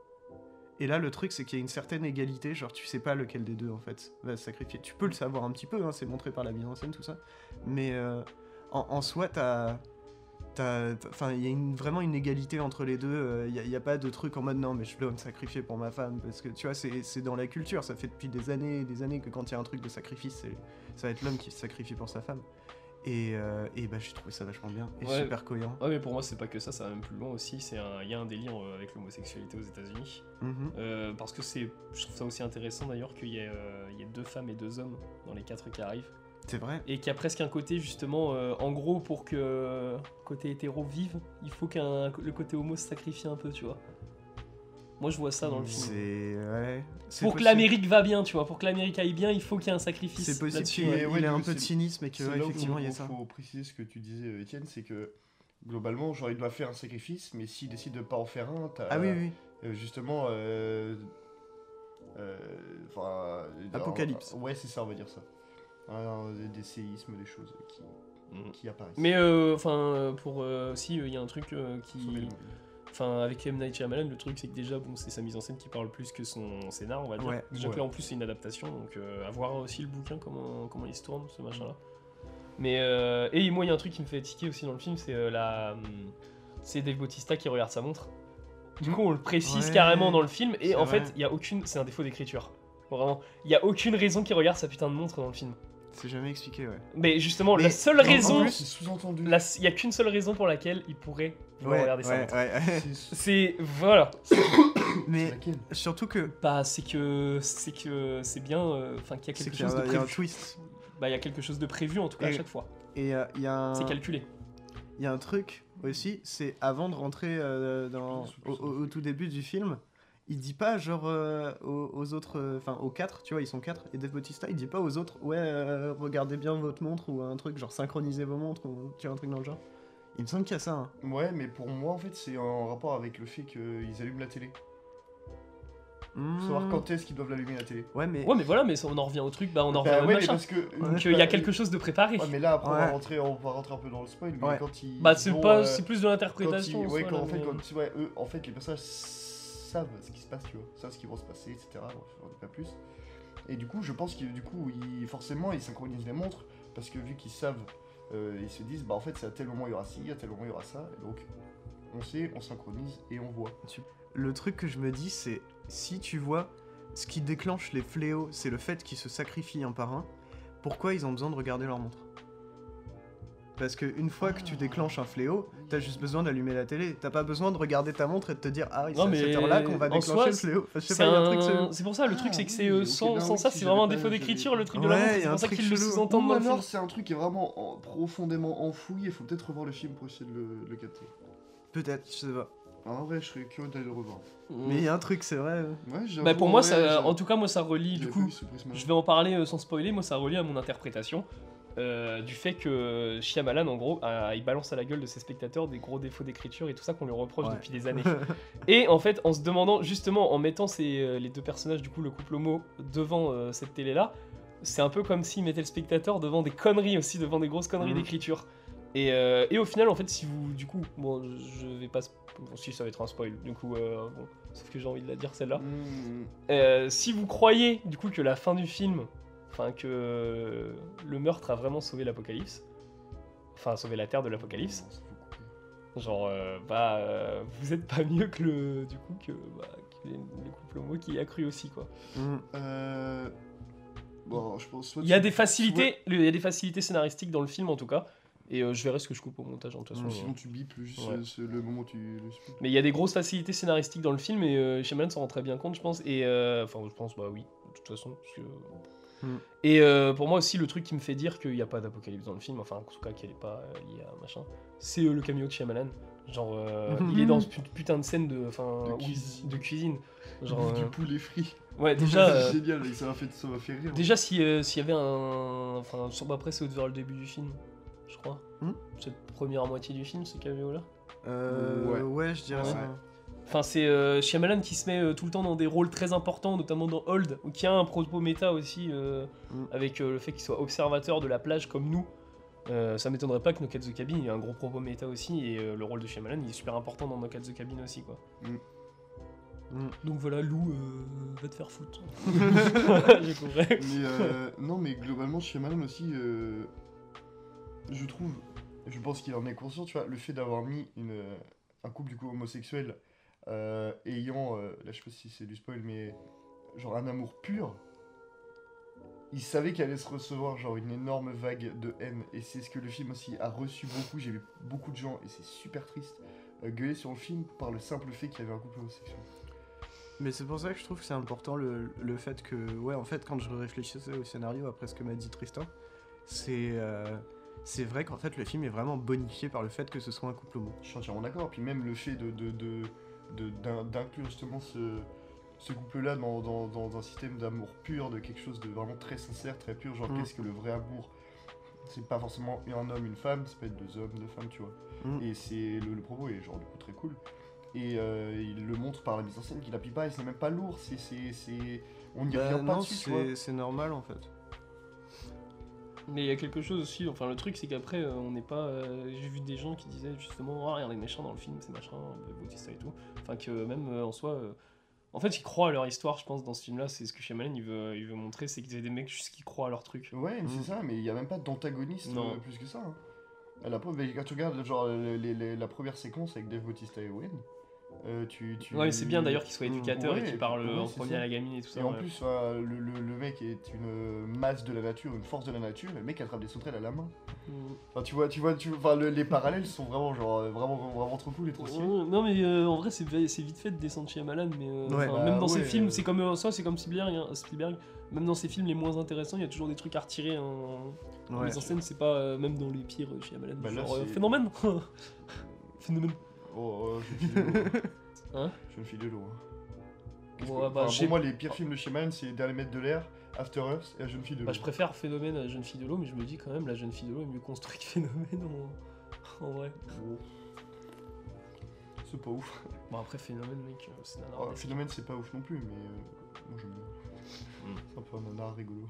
Et là, le truc, c'est qu'il y a une certaine égalité, genre tu sais pas lequel des deux en fait va se sacrifier. Tu peux le savoir un petit peu, hein, c'est montré par la mise en scène, tout ça. Mais en, en soi, t'as. Enfin, il y a une- vraiment une égalité entre les deux. Il n'y a, pas de truc en mode non, mais je dois me sacrifier pour ma femme. Parce que tu vois, c'est dans la culture. Ça fait depuis des années et des années que quand il y a un truc de sacrifice, ça va être l'homme qui se sacrifie pour sa femme. Et, euh, et bah, j'ai trouvé ça vachement bien et Ouais. super cohérent. Ouais, mais pour moi, c'est pas que ça, ça va même plus loin aussi. Il y a un délire euh, avec l'homosexualité aux États-Unis. Mhm. Euh, parce que c'est, je trouve ça aussi intéressant d'ailleurs qu'il y, euh, y ait deux femmes et deux hommes dans les quatre qui arrivent. C'est vrai. Et qu'il y a presque un côté justement, euh, en gros, pour que euh, côté hétéro vive, il faut qu'un le côté homo se sacrifie un peu, tu vois. Moi, je vois ça dans le film. C'est. Ouais. Pour que l'Amérique va bien, tu vois, pour que l'Amérique aille bien, il faut qu'il y ait un sacrifice. C'est possible ouais. Il ait du un peu de cynisme et que ouais, effectivement il y a il ça. faut préciser ce que tu disais, euh, Étienne, c'est que globalement, genre, il doit faire un sacrifice, mais s'il décide de pas en faire un, t'as Ah oui, oui. euh, justement. euh, euh, enfin, Apocalypse. ouais, c'est ça, on va dire ça. Un- des, des séismes, des choses qui, qui apparaissent. Mais euh, enfin, euh, pour euh, si il y a un truc euh, qui, enfin, avec M Night Shyamalan, le truc c'est que déjà bon, c'est sa mise en scène qui parle plus que son scénar, on va dire. Ouais. déjà que là en plus c'est une adaptation, donc euh, à voir aussi le bouquin comment comment il se tourne ce machin là. Mais euh, et moi il y a un truc qui me fait tiquer aussi dans le film, c'est euh, la, hum, c'est Dave Bautista qui regarde sa montre. Du coup, on le précise Ouais, carrément dans le film. Et en vrai. fait, il y a aucune. C'est un défaut d'écriture. Vraiment. Il y a aucune raison qu'il regarde sa putain de montre dans le film. C'est jamais expliqué, ouais. Mais justement, Mais la seule en- en raison. plus, C'est sous-entendu. la- Il y a qu'une seule raison pour laquelle il pourrait vouloir Ouais, regarder sa ouais, montre. ouais. C'est C'est. Voilà. c'est Mais laquelle? surtout que Bah, c'est que. C'est que. C'est bien. euh, Enfin, qu'il y a c'est quelque qu'il y, chose a de il y a un prévu. twist. Bah, il y a quelque chose de prévu en tout cas à Et- chaque fois. Et euh, il y a un. C'est calculé. Il y a un truc aussi, c'est avant de rentrer euh, dans, au, au- au tout début du film, il dit pas genre euh, aux, aux autres, euh, enfin aux quatre, tu vois, ils sont quatre, et Dave Bautista, il dit pas aux autres, ouais, euh, regardez bien votre montre ou un truc genre synchronisez vos montres ou tu vois un truc dans le genre. Il me semble qu'il y a ça. hein. Ouais, mais pour moi, en fait, c'est en rapport avec le fait qu'ils allument la télé. Savoir Hmm. quand est-ce qu'ils doivent allumer la télé. Ouais, mais Ouais, mais voilà, mais ça, on en revient au truc. Bah, on en revient Bah au ouais, mais machin. parce que. Donc, il y a quelque chose de préparé. Ouais, mais là, après, on, va rentrer, on va rentrer un peu dans le spoil. Mais Ouais. quand ils. Bah, c'est pas. euh, C'est plus de quand l'interprétation. ils- ouais, quand, en fait, mais- quand, ouais, eux, en fait, les personnages savent ce qui se passe, tu vois, savent ce qui va se passer, etc. Dit pas plus. Et du coup, je pense que du coup, ils, forcément, ils synchronisent les montres parce que vu qu'ils savent, euh, ils se disent, bah en fait, c'est à tel moment il y aura ci, à tel moment il y aura ça. Et donc, on sait, on synchronise et on voit. le truc que je me dis, c'est si tu vois ce qui déclenche les fléaux, c'est le fait qu'ils se sacrifient un par un, pourquoi ils ont besoin de regarder leur montre? Parce que une fois que tu déclenches un fléau, t'as juste besoin d'allumer la télé. T'as pas besoin de regarder ta montre et de te dire ah c'est Non, à mais cette heure-là qu'on va en déclencher soi, le fléau. C'est un pour ça, le truc, Ah c'est que c'est euh, ok, sans, sans ça, c'est vraiment un défaut d'écriture, le truc de Ouais, la montre. C'est pour ça truc qu'ils le sous-entendent Ou dans le film. alors, c'est un truc qui est vraiment en- profondément enfoui. Il faut peut-être revoir le film pour essayer de le, le capter. Peut-être, je sais pas. En vrai, je serais curieux d'aller le revoir. Mais il y a un truc, c'est vrai. Ouais, Bah, pour en moi, vrai, ça, en tout cas, moi, ça relie, du coup, je vais en parler euh, sans spoiler, moi, ça relie à mon interprétation. Euh, du fait que Shyamalan, en gros, a- il balance à la gueule de ses spectateurs des gros défauts d'écriture et tout ça qu'on lui reproche Ouais. depuis des années. Et en fait, en se demandant, justement, en mettant ces, euh, les deux personnages, du coup, le couple homo, devant euh, cette télé-là, c'est un peu comme s'il mettait le spectateur devant des conneries aussi, devant des grosses conneries Mhm. d'écriture. Et, euh, et au final, en fait, si vous, du coup, bon, je vais pas. Bon, si, ça va être un spoil, du coup, bon, sauf que j'ai envie de la dire celle-là. Mmh. Euh, si vous croyez, du coup, que la fin du film, enfin, que le meurtre a vraiment sauvé l'apocalypse, enfin, sauvé la terre de l'apocalypse, genre, euh, bah, euh, vous êtes pas mieux que le, du coup, que, bah, que les, les couples homo qui a cru aussi, quoi. Mm. Euh... Bon, je pense. Il y a des facilités, il y a des facilités scénaristiques dans le film, en tout cas, et euh, je verrai ce que je coupe au montage, hein, de toute façon. Sinon, tu bipes juste Ouais. ce- le moment où tu le. Mais il y a des grosses facilités scénaristiques dans le film et euh, Shyamalan s'en rend très bien compte, je pense. Et euh, enfin, je pense, bah oui, de toute façon. parce que- Mm. Et euh, pour moi aussi, le truc qui me fait dire qu'il n'y a pas d'apocalypse dans le film, enfin en tout cas qu'elle est pas euh, liée à machin, c'est euh, le cameo de Shyamalan. Genre, euh, il est dans ce put- putain de scène de, enfin, De où- cuisine. de cuisine. Genre, du euh, poulet frit. ouais, déjà, C'est euh, génial, ça m'a fait, rire. déjà si, euh, s'il y avait un, enfin, sur- après c'est vers le début du film, je crois. Hmm Cette première moitié du film, ce cameo là. Euh, Ouais. ouais. je dirais Ouais. ça. Enfin, c'est euh, Shyamalan qui se met euh, tout le temps dans des rôles très importants, notamment dans Hold, ou qui a un propos méta aussi, euh, Mm. avec euh, le fait qu'il soit observateur de la plage comme nous. Euh, ça m'étonnerait pas que No Cat the Cabin il y ait un gros propos méta aussi, et euh, le rôle de Shyamalan il est super important dans No Cat the Cabin aussi, quoi. Mm. Donc voilà, Lou, euh, va te faire foutre. J'ai compris. Mais euh, non, mais globalement, Shyamalan aussi, euh, je trouve, je pense qu'il en est conscient, tu vois, le fait d'avoir mis une, un couple du coup homosexuel euh, ayant, euh, là je sais pas si c'est du spoil, mais genre un amour pur, il savait qu'il allait se recevoir genre une énorme vague de haine, et c'est ce que le film aussi a reçu beaucoup, j'ai vu beaucoup de gens, et c'est super triste, euh, gueuler sur le film par le simple fait qu'il y avait un couple homosexuel. Mais c'est pour ça que je trouve que c'est important le, le fait que, ouais, en fait, quand je réfléchissais au scénario après ce que m'a dit Tristan, c'est c'est vrai qu'en fait le film est vraiment bonifié par le fait que ce soit un couple homo. Je suis entièrement d'accord. Puis même le fait de, d'inclure justement ce, ce couple-là dans, dans, dans un système d'amour pur, de quelque chose de vraiment très sincère, très pur. Genre, Mm. qu'est-ce que le vrai amour C'est pas forcément un homme, une femme, ça peut être deux hommes, deux femmes, tu vois. Mm. Et c'est le, le propos est genre du coup très cool. Et euh, il le montre par la mise en scène qu'il appuie pas et c'est même pas lourd. C'est, c'est, c'est... On n'y Bah, revient pas dessus, tu vois. c'est c'est normal en fait. Mais il y a quelque chose aussi, enfin le truc c'est qu'après euh, on n'est pas. euh, J'ai vu des gens qui disaient justement, ah, regardez les méchants dans le film, c'est machin, euh, Bautista et tout. Enfin que même euh, en soi. euh, En fait, ils croient à leur histoire, je pense, dans ce film-là. C'est ce que Shyamalan il veut, il veut montrer, c'est qu'ils avaient des mecs juste qui croient à leur truc. Ouais, mais Mm. c'est ça, mais il n'y a même pas d'antagoniste Non. euh, plus que ça. hein. La quand tu regardes genre, les- les- les- la première séquence avec Dave Bautista et Owen, Euh, tu, tu... Ouais, c'est bien d'ailleurs qu'il soit Mm. éducateur et Ouais, qu'il parle ouais, en premier ça. à la gamine et tout ça. Et en ouais. plus, euh, le, le- le mec est une masse de la nature, une force de la nature, et le mec attrape des sauterelles à la main. Mm. Enfin, tu vois, tu vois, tu... Enfin, le- les parallèles sont vraiment, genre, euh, vraiment, vraiment trop cool et trop stylés. Ouais, Non mais euh, en vrai c'est vi- c'est vite fait de descendre chez Amalan mais Bah, même dans ses films c'est comme ça c'est comme Spielberg, hein, Spielberg même dans ses films les moins intéressants il y a toujours des trucs à retirer en Ouais. mise en scène c'est pas même dans les pires chez Amalan Bah, genre phénomène phénomène Oh, oh, jeune fille de l'eau. Hein Jeune fille de l'eau. hein. Ouais, que- bah, enfin, pour moi, les pires films de Shyamalan, c'est Dernier mètre de l'air, After Earth et La jeune fille de l'eau. Bah, je préfère Phénomène à Jeune Fille de l'eau, mais je me dis quand même la Jeune Fille de l'eau est mieux construite que Phénomène en, en vrai. Bon. C'est pas ouf. Bon, après Phénomène, mec, euh, c'est un Oh, art. Phénomène, c'est pas ouf non plus, mais euh, moi j'aime bien. Mm. C'est un peu un nanar rigolo.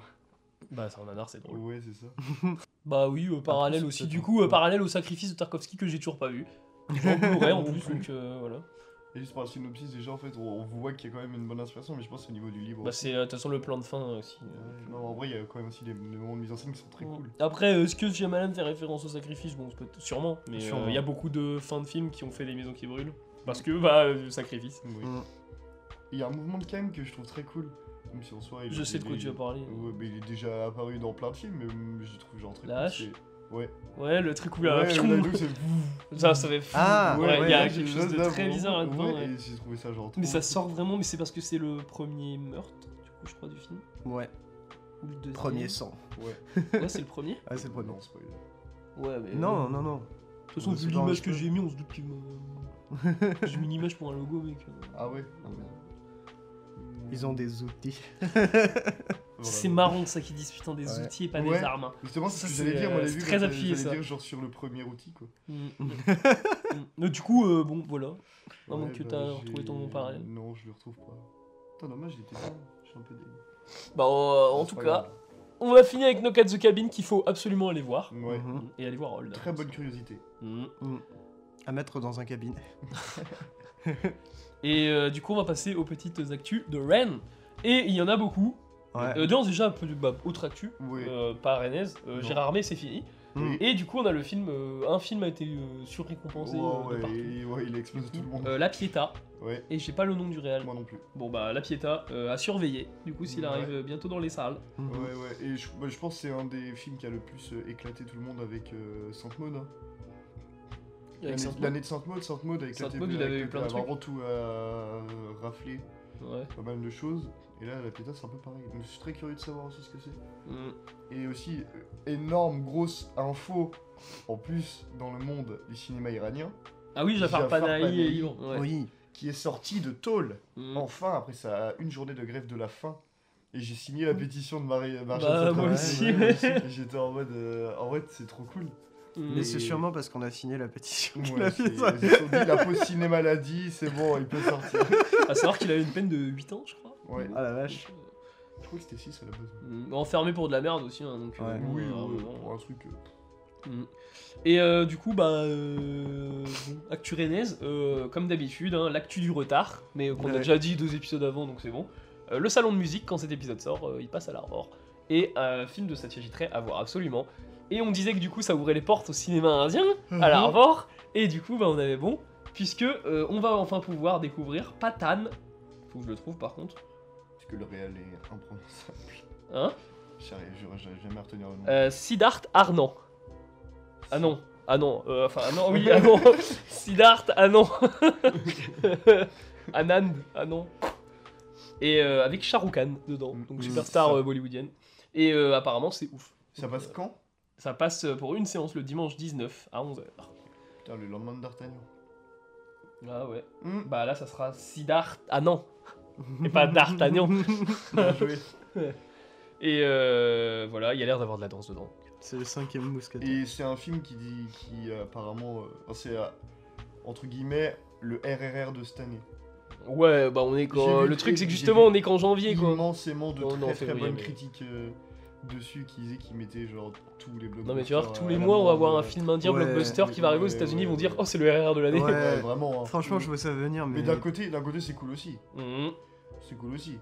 Bah, c'est un nanar, c'est drôle. Ouais, c'est ça. Bah oui, euh, parallèle c'est aussi. peut-être Du un coup, peu- euh, parallèle au sacrifice de Tarkovsky que j'ai toujours pas vu. En Blu-ray en plus, donc euh, voilà. Et juste par le synopsis, déjà en fait, on, on voit qu'il y a quand même une bonne inspiration, mais je pense que c'est au niveau du livre. Bah, c'est euh, de toute façon le plan de fin euh, aussi. euh. Ouais, non, en vrai, il y a quand même aussi des, des moments de mise en scène qui sont très cool. Après, est-ce que Shyamalan fait référence au sacrifice? Bon, sûrement, mais il y a beaucoup de fins de films qui ont fait des maisons qui brûlent. Parce que, bah, euh, sacrifice. Oui. Mm. Il y a un mouvement de cam que je trouve très cool. Même si en soi, il Je sais de quoi tu vas parler. Ouais, mais il est déjà apparu dans plein de films, mais hum, je trouve genre très La cool. Ouais. Ouais, le truc où Ouais, il y a là, donc, c'est. Ça, ça fait fou. Ah, ouais, il ouais, y a ouais, quelque chose de très bizarre là-dedans. Ouais, ouais. et j'ai trouvé ça genre trop. Mais ça sort vraiment, mais c'est parce que c'est le premier meurtre, du coup, je crois, du film. Ouais. Ou le deuxième. Premier sang. Ouais. Ouais, c'est le premier. Ah, c'est le premier. Non, spoil. Ouais, mais. Non, non, non. De toute façon, vu l'image que j'ai mis, on se doute qu'il me. j'ai mis une image pour un logo, mec. Ah ouais Ils ont des outils. C'est marrant ça qu'ils disent putain des Ouais. outils et pas Ouais. des armes. Justement, c'est Ça, ce que j'allais c'est, dire, moi, euh, vu très appuyé, ça. dire genre sur le premier outil quoi. Mm. Mm. Mais du coup, euh, bon, voilà. À moins Ouais, que bah, t'as retrouvé ton parallèle. Non, je le retrouve pas. Putain, dommage, il était bien. Je suis un peu dégoûté. Bah, euh, en C'est tout pas cas, grave. on va finir avec No Cat the Cabin qu'il faut absolument aller voir. Ouais. Mhm. Et aller voir Hold. Très bonne curiosité. Mm. À mettre dans un cabinet. Et euh, du coup, on va passer aux petites actus de Rennes. Et il y en a beaucoup. Ouais. Euh, déjà, un peu bah, autre actu, Ouais. euh, pas rennaise. Gérard May, c'est fini. Et du coup, on a le film. un film a été surrécompensé Ouais, de ouais, il a explosé tout le monde. La Pietà. Ouais, Et j'ai pas le nom du réel. moi non plus. Bon bah La Pietà à surveiller, du coup s'il arrive bientôt dans les salles. Ouais, ouais, et je, bah, je pense que c'est un des films qui a le plus éclaté tout le monde avec euh, Sainte Maud. hein. Avec L'année de Sainte Maud, Sainte Maud a éclaté. Sainte-Maud, il avait eu avec- plein de trucs. Vraiment tout à rafler, Ouais. pas mal de choses. Et là, la Pietà, c'est un peu pareil. Donc, je suis très curieux de savoir aussi ce que c'est. Mm. Et aussi, euh, énorme, grosse info en plus dans le monde du cinéma iranien, Ah oui, Jafar Panahi est libre. Ouais. Oui. qui est sorti de tôle. Mm. Enfin, après ça, une journée de grève de la faim. Et j'ai signé la pétition de Marie Bah, Marjane moi Satrapi. aussi. ouais, aussi. Et J'étais en mode, euh, en vrai, c'est trop cool. Mais c'est sûrement parce qu'on a signé la pétition. Ouais, a ça. ils dit, la l'a dit, c'est bon, il peut sortir. À savoir qu'il a eu une peine de 8 ans, je crois. Ouais, Ah la vache. je crois que c'était 6 à la base. Mm. Enfermé pour de la merde aussi, hein, donc. euh, Ouais. Oui, moment, pour un truc. euh, Mm. Et euh, du coup, bah, euh, actu rennaise, euh, comme d'habitude, hein, l'actu du retard, mais euh, qu'on a Ouais. déjà dit deux épisodes avant, donc c'est bon. Euh, le salon de musique, quand cet épisode sort, euh, il passe à l'Armor. Et un film de Satyajit Ray à voir absolument. Et on disait que du coup, ça ouvrait les portes au cinéma indien, à l'Armor. Et du coup, bah, on avait bon, puisque euh, on va enfin pouvoir découvrir Patan. Faut que je le trouve par contre. Parce que le réel est imprononçable. Hein? J'arrive, jamais à retenir le nom. Euh, Siddharth Arnand. Ah non, ah non, euh, enfin, ah non, oui, ah non. Siddharth, ah non. Anand, ah non. Et euh, avec Shah Rukh Khan dedans, donc Mm, superstar ça. euh, bollywoodienne. Et euh, apparemment, c'est ouf. Ça passe quand? Ça passe euh, pour une séance le dimanche 19 à 11h. Putain, le lendemain de D'Artagnan. Ah ouais. Hmm, Bah là, ça sera Siddharth, ah non. Et pas D'Artagnan. bien joué. Et euh, voilà, il y a l'air d'avoir de la danse dedans. C'est le cinquième mousquetaire. Et c'est un film qui dit, qui euh, apparemment, euh, c'est euh, entre guillemets le RRR de cette année. Ouais, bah on est quand. vu- Le truc, c'est que justement, on est qu'en janvier quoi. Immensément de Oh, non, très très février, bonnes mais- critiques euh, dessus qui disaient qu'ils mettaient genre tous les blogs. Non mais tu vois, tous les mois on va voir un film indien Ouais, blockbuster qui va arriver aux ouais, États-Unis, ils vont dire ouais. oh c'est le RR de l'année. Ouais. Vraiment. hein. Franchement, je vois ça venir, mais. Mais d'un côté, d'un côté, c'est cool aussi. Mhm. C'est cool aussi.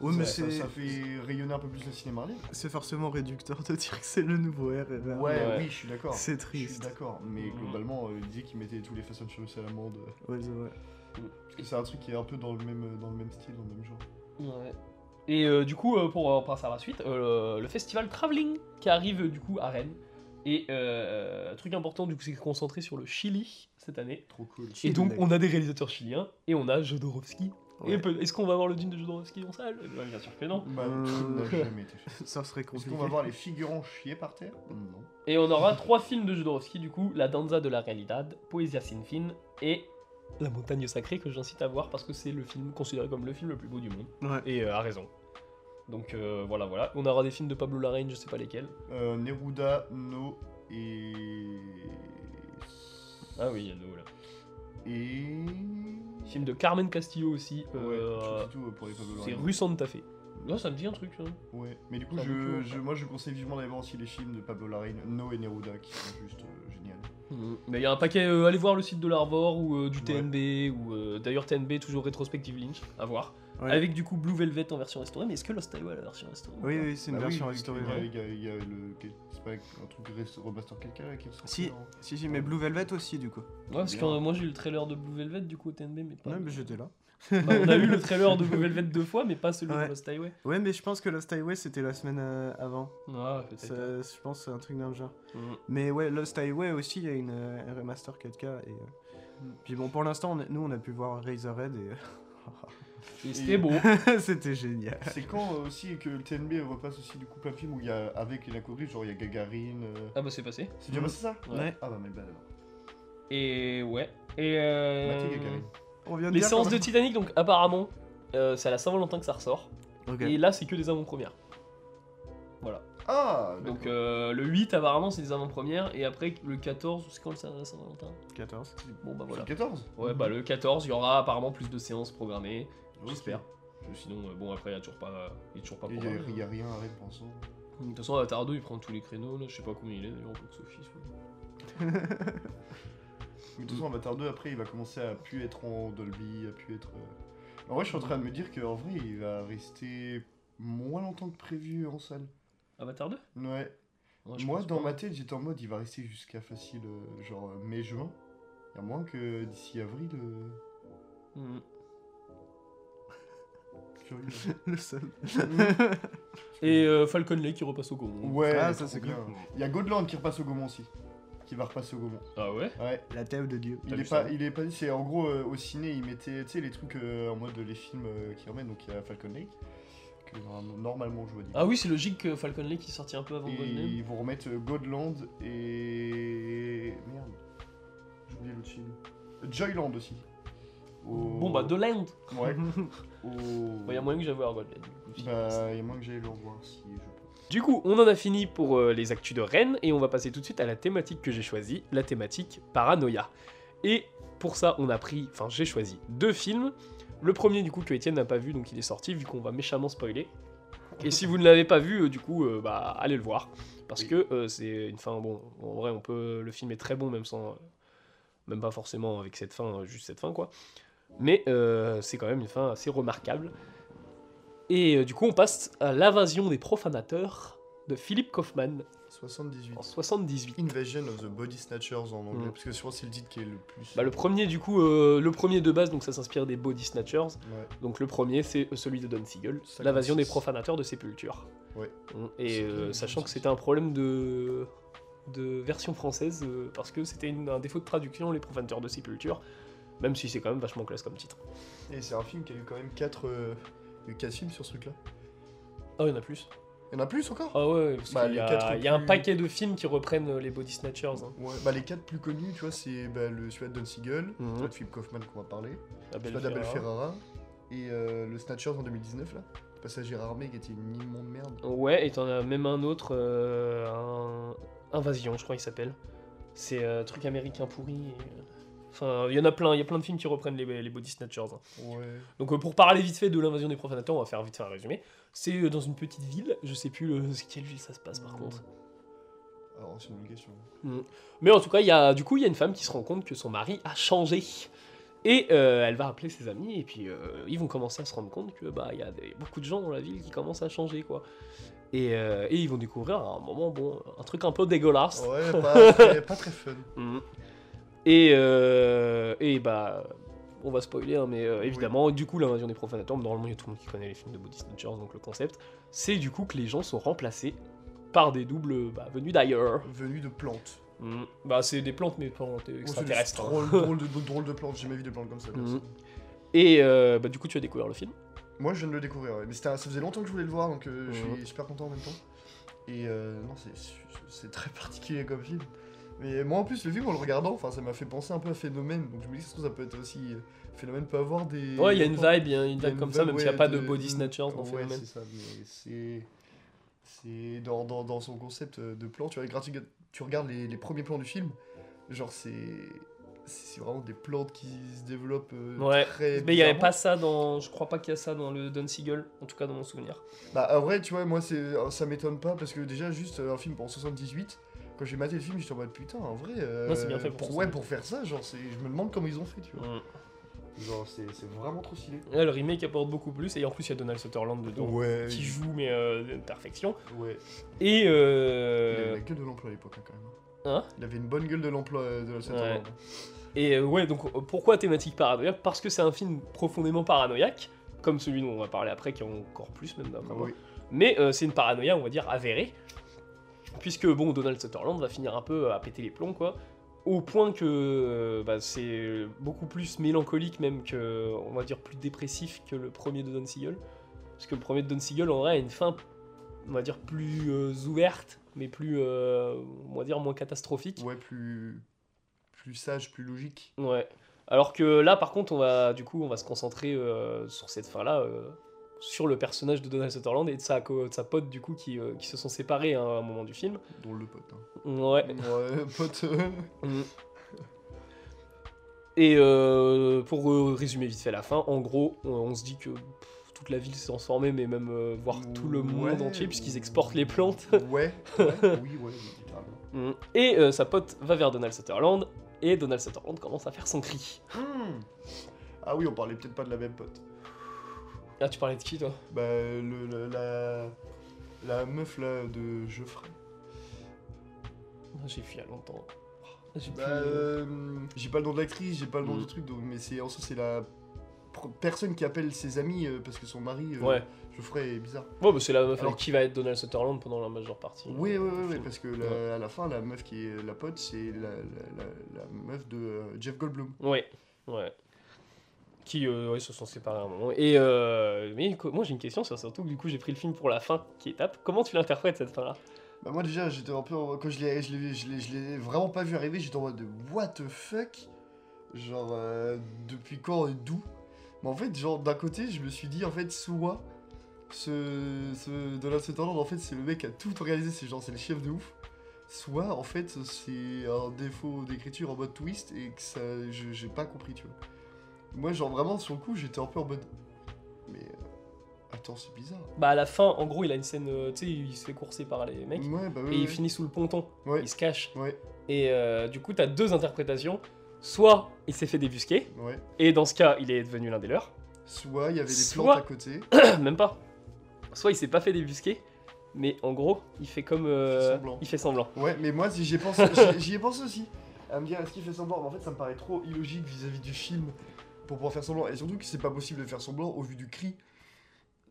Ouais, mais ça, ça- c'est. ça fait rayonner un peu plus le cinéma indien. C'est forcément réducteur de dire que c'est le nouveau RRR. Ouais, Ouais. oui, je suis d'accord. C'est Je suis triste. d'accord, mais Mhm. globalement, euh, il disait qu'ils mettaient tous les Fast and Furious à l'amende. Ouais, c'est vrai. Parce que c'est un truc qui est un peu dans le même, dans le même style, dans le même genre. Ouais. Et euh, du coup, euh, pour euh, passer à la suite, euh, le, le festival Traveling qui arrive euh, du coup à Rennes. Et euh, un truc important, du coup, c'est concentré sur le Chili cette année. Trop cool. Et donc, on a des réalisateurs chiliens et on a Jodorowsky. Ouais. Et peut- Est-ce qu'on va voir le dune de Jodorowsky en salle? Bien sûr que non. Bah, Euh, n'a jamais été fait. Ça serait Est-ce compliqué. qu'on va voir les figurants chier par terre? Non. Et on aura trois films de Jodorowsky, du coup, La Danza de la Realidad, Poesia sin fin et La Montagne Sacrée, que j'incite à voir parce que c'est le film considéré comme le film le plus beau du monde. Ouais. Et euh, à raison. Donc euh, voilà, voilà. On aura des films de Pablo Larraín, je sais pas lesquels. Euh, Neruda, No et. Ah oui, il y a nous là. Et. Film de Carmen Castillo aussi. Ouais, euh, c'est tout euh, pour les Pablo c'est Larraín. rue Santa Fe. Là, ça me dit un truc. hein. Ouais, mais du coup, je, moi je conseille vivement d'aller voir aussi les films de Pablo Larraín, No et Neruda, qui sont juste euh. Mais il y a un paquet. euh, allez voir le site de l'Arvor ou euh, du Ouais. TNB. ou euh, D'ailleurs, TNB, toujours rétrospective Lynch, à voir. Ouais. Avec du coup Blue Velvet en version restaurée. Mais est-ce que Lost Highway a la version restaurée ou Oui, c'est une Bah version restaurée. y a-. Il y a, il y a le. C'est pas un truc remaster quelqu'un qui Si, en- si, si, mais Blue Velvet aussi, du coup. Ouais, parce que euh, moi j'ai eu le trailer de Blue Velvet du coup au TNB, mais pas. Ouais, mais j'étais là. Bah, on a eu le trailer de Blue Velvet deux fois, mais pas celui Ouais. de Lost Highway. Ouais, mais je pense que Lost Highway, c'était la semaine euh, avant. Ouais, peut-être. Ça- Je pense que c'est un truc dans le genre. Mhm. Mais ouais, Lost Highway aussi, il y a une euh, un remaster 4K. Et, euh, Puis bon, pour l'instant, nous, on a pu voir Razorhead Et c'était beau. c'était génial. C'est quand euh, aussi que le TNB repasse aussi du coup plein de films où il y a avec les Nakoris, genre il y a Gagarine. euh, Ah bah c'est passé. C'est déjà Mhm. passé ça? Ouais. Ah bah my bad alors. Et ouais. Et euh... Mathieu Gagarine. On vient de Les dire séances de Titanic, donc apparemment, euh, c'est à la Saint-Valentin que ça ressort. Ok. Et là, c'est que des avant-premières. Voilà. Ah Donc d'accord. euh, le 8, apparemment, c'est des avant-premières. Et après, le 14, c'est quand le Saint- Saint-Valentin? 14. Bon bah voilà. le 14 Ouais, bah le 14, il y aura apparemment plus de séances programmées. J'espère. Sinon, euh, bon, après, il n'y a toujours pas, il est toujours pas Il y, programmé. a- il y a rien à l'instant. De toute façon, Avatar 2, il prend tous les créneaux, là. Je sais pas combien il est d'ailleurs au box-office. mais- Mais de toute façon, Avatar 2, après, il va commencer à plus être en Dolby, à plus être. euh, En vrai, je suis en train de me dire qu'en vrai, il va rester moins longtemps que prévu en salle. Avatar 2 Ouais. Moi, dans pas. ma tête, j'étais en mode, il va rester jusqu'à facile, euh, genre mai-juin. Il y a moins que d'ici avril. euh, curieux. Le seul. Et euh, Falcon Lake qui repasse au Gaumont. Ouais, Ah, ça, c'est bien. cool. Il y a Godland qui repasse au Gaumont aussi. Qui va repasser au Gaumont. Ah ouais Ouais. La tête de Dieu. Il est, pas, il est pas dit, c'est en gros euh, au ciné, ils mettaient tu sais, les trucs euh, en mode les films euh, qui remettent, donc il y a Falcon Lake, que normalement- je vois. Ah oui, c'est logique que Falcon Lake qui sortit un peu avant Golden. ils vont remettre Godland et. Merde, j'ai oublié l'autre film. Joyland aussi. Au- Bon bah, The Land Ouais. Au... Bah, y a moyen que j'aille voir si- Bah, il y a moins que j'aille le revoir si je peux. Du coup, on en a fini pour euh, les actus de Rennes et on va passer tout de suite à la thématique que j'ai choisie, la thématique paranoïa. Et pour ça, on a pris, enfin j'ai choisi deux films. Le premier du coup que Étienne n'a pas vu, donc il est sorti vu qu'on va méchamment spoiler. Et si vous ne l'avez pas vu, euh, du coup, euh, bah allez le voir parce Oui. que c'est une fin. Bon, en vrai, on peut, le film est très bon même sans, même pas forcément avec cette fin, juste cette fin quoi. Mais c'est quand même une fin assez remarquable. Et euh, du coup, on passe à l'invasion des profanateurs de Philippe Kaufman 78. en 78. Invasion of the Body Snatchers en anglais, Mm. parce que je pense que c'est le titre qui est le plus. Bah, le premier, du coup, euh, le premier de base, donc ça s'inspire des Body Snatchers. Ouais. Donc le premier, c'est euh, celui de Don Siegel, 56. l'invasion des profanateurs de sépulture. Ouais. Mm. Et C'est euh, bien, sachant que 56. c'était un problème de de version française euh, parce que c'était une- un défaut de traduction les profanateurs de sépulture même si c'est quand même vachement classe comme titre Et c'est un film qui a eu quand même 4 films sur ce truc-là. ah il y en a plus Il y en a plus encore ah ouais parce Bah, qu'il y, a- quatre il y a un paquet de films qui reprennent euh, les body snatchers hein. Ouais, bah les 4 plus connus, tu vois, c'est bah, le celui de Don Siegel, Mhm. celui de Philip Kaufman qu'on va parler, celui d'Abel Ferrara. Et euh, le Snatchers en 2019 là, Passager armé qui était une immonde merde. Ouais, et t'en as même un autre, euh, un... Invasion, je crois qu'il s'appelle. C'est un truc américain pourri. et, euh, Enfin, il y en a plein, il y a plein de films qui reprennent les, les body snatchers. hein. Ouais. Donc euh, pour parler vite fait de l'invasion des profanateurs, on va faire vite fait un résumé. C'est euh, dans une petite ville, je sais plus le... quelle ville ça se passe par contre. Alors c'est une obligation. Mais en tout cas, il y a, du coup, il y a une femme qui se rend compte que son mari a changé. Et euh, elle va appeler ses amis, et puis euh, ils vont commencer à se rendre compte que bah il y a des- beaucoup de gens dans la ville qui commencent à changer quoi. Et, euh, et ils vont découvrir à un moment bon un truc un peu dégueulasse. Ouais, pas très, pas très fun. Mhm. Et, euh, et bah on va spoiler, hein, mais euh, évidemment, du coup, l'invasion des profanateurs, normalement, il y a tout le monde qui connaît les films de Body Snatchers, donc le concept, c'est du coup que les gens sont remplacés par des doubles bah, venus d'ailleurs. Venu de plantes. Mm. Bah, c'est des plantes, mais plantes Oh, extraterrestres. hein. drôles, drôles de, drôles de plantes, j'ai jamais vu des plantes comme ça. Personne. Et euh, bah, du coup, tu as découvert le film. Moi, je viens de le découvrir, ouais. mais ça faisait longtemps que je voulais le voir, donc euh, je suis super content en même temps. Et euh, non, c'est très particulier comme film. Mais moi, en plus, le film, en le regardant, enfin, ça m'a fait penser un peu à Phénomène, donc je me dis que ça peut être aussi. euh, Phénomène peut avoir des. Ouais, il y a une vibe, il y a une il y a vibe une comme ça, même s'il n'y a pas de de- Body Snatchers dans Ouais, Phénomène. c'est ça, mais c'est. C'est. Dans, dans, dans son concept de plan, tu, regardes, tu regardes les, les premiers plans du film, genre, c'est. C'est vraiment des plantes qui se développent euh, Ouais, très. Mais il n'y avait pas ça dans. Je crois pas qu'il y a ça dans le Don Siegel, en tout cas dans mon souvenir. Bah en vrai tu vois moi c'est ça m'étonne pas parce que déjà juste euh, un film en 78 quand j'ai maté le film j'étais en mode putain en vrai euh, Non, c'est bien fait pour ouais 78. pour faire ça genre je me demande comment ils ont fait tu vois Mm. genre c'est vraiment trop stylé Là, le remake apporte beaucoup plus, et en plus, il y a Donald Sutherland dedans. ouais Qui joue, mais euh, de perfection. ouais Et. il avait Euh... la gueule de l'emploi à l'époque hein, quand même Hein? Il avait une bonne gueule de l'emploi euh, de la Ouais. Et euh, ouais, donc euh, pourquoi thématique paranoïaque? Parce que c'est un film profondément paranoïaque, comme celui dont on va parler après, qui est encore plus même d'après moi. oui Mais euh, c'est une paranoïa, on va dire, avérée. Puisque, bon, Donald Sutherland va finir un peu à péter les plombs, quoi. Au point que euh, bah, c'est beaucoup plus mélancolique, même que, on va dire, plus dépressif que le premier de Don Siegel. Parce que le premier de Don Siegel, en vrai, a une fin, on va dire, plus euh, ouverte, mais plus, euh, on va dire, moins catastrophique. ouais plus plus sage plus logique Ouais. Alors que là, par contre, on va du coup, on va se concentrer euh, sur cette fin-là, sur le personnage de Donald Sutherland et de sa, de sa pote du coup qui, euh, qui se sont séparés hein, à un moment du film. dont le pote hein. Ouais. ouais pote Mm. Et euh, pour euh, résumer vite fait la fin, en gros, on, on se dit que pff, toute la ville s'est transformée, mais même euh, voir tout le monde Ouais, entier, puisqu'ils exportent les plantes. ouais, ouais oui ouais littéralement. Mm. Et sa pote va vers Donald Sutherland, et Donald Sutherland commence à faire son cri. Hmm. ah oui on parlait peut-être pas de la même pote Ah, tu parlais de qui toi Bah, le, le- la, la meuf là de Geoffrey. Ah, J'ai fui il y a longtemps. J'ai Bah, plus, euh, j'ai pas le nom de l'actrice, j'ai pas le nom Mm. du truc, donc, mais c'est en soi c'est la pr- personne qui appelle ses amis euh, parce que son mari euh, Ouais. Geoffrey est bizarre. Ouais, bah c'est la meuf Alors- avec qui va être Donald Sutherland pendant la majeure partie. Oui, oui, oui, parce que la- à la fin la meuf qui est la pote c'est la, la, la- la meuf de euh, Jeff Goldblum. Ouais, ouais. Qui euh, se sont séparés à un moment. Et euh, mais moi j'ai une question, c'est surtout que du coup j'ai pris le film pour la fin qui est tape. Comment tu l'interprètes cette fin-là? Bah moi déjà j'étais un peu en- quand je l'ai je l'ai vraiment pas vu arriver j'étais en mode de what the fuck? Genre euh, depuis quand et d'où mais en fait genre d'un côté je me suis dit en fait soit ce, ce Donald Sutherland en fait c'est le mec qui a tout organisé c'est genre c'est le chef de ouf. Soit en fait c'est un défaut d'écriture en mode twist et que ça j'ai pas compris tu vois moi genre vraiment sur le coup j'étais un peu en mode mais euh, attends c'est bizarre Bah à la fin, en gros, il a une scène, euh, tu sais, il se fait courser par les mecs. ouais bah Et il finit sous le ponton, ouais il se cache. ouais Et euh, du coup, t'as deux interprétations. Soit il s'est fait débusquer, ouais et dans ce cas, il est devenu l'un des leurs. Soit il y avait des Soit- plantes à côté. Même pas. Soit il s'est pas fait débusquer, mais en gros, il fait comme. euh, Il fait semblant. il fait semblant. Ouais, mais moi si j'y ai pensé, j'y- j'y ai pensé aussi. À me dire est-ce qu'il fait semblant? Mais en fait ça me paraît trop illogique vis-à-vis du film pour pouvoir faire semblant. Et surtout que c'est pas possible de faire semblant au vu du cri.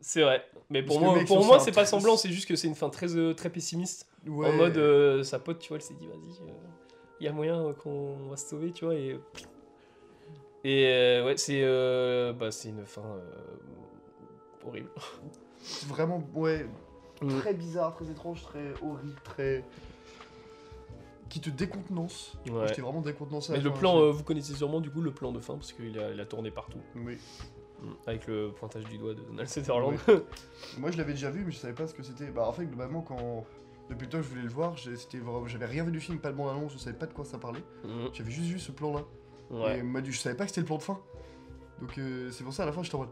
C'est vrai. Mais pour Parce moi, mec pour moi c'est pas semblant, c'est juste que c'est une fin très, euh, très pessimiste. Ouais. En mode, euh, sa pote, tu vois, elle s'est dit, vas-y, il y a moyen euh, qu'on va se sauver, tu vois, et. Et euh, ouais, c'est euh, bah, c'est une fin euh, horrible. Vraiment, ouais, Mm. très bizarre, très étrange, très horrible, très. Qui te décontenance. Ouais. J'étais vraiment décontenancé. Mais le plan, je- euh, vous connaissez sûrement du coup le plan de fin, parce qu'il a, il a tourné partout. Oui. Mm. Avec le pointage du doigt de Donald Sutherland. Moi je l'avais déjà vu, mais je savais pas ce que c'était. Bah en fait, globalement, quand. Depuis le temps que je voulais le voir, j'avais rien vu du film, pas de bande-annonce, je savais pas de quoi ça parlait. Mm. J'avais juste vu ce plan-là. Ouais. Et je savais pas que c'était le plan de fin. Donc euh, c'est pour ça à la fin j'étais en mode.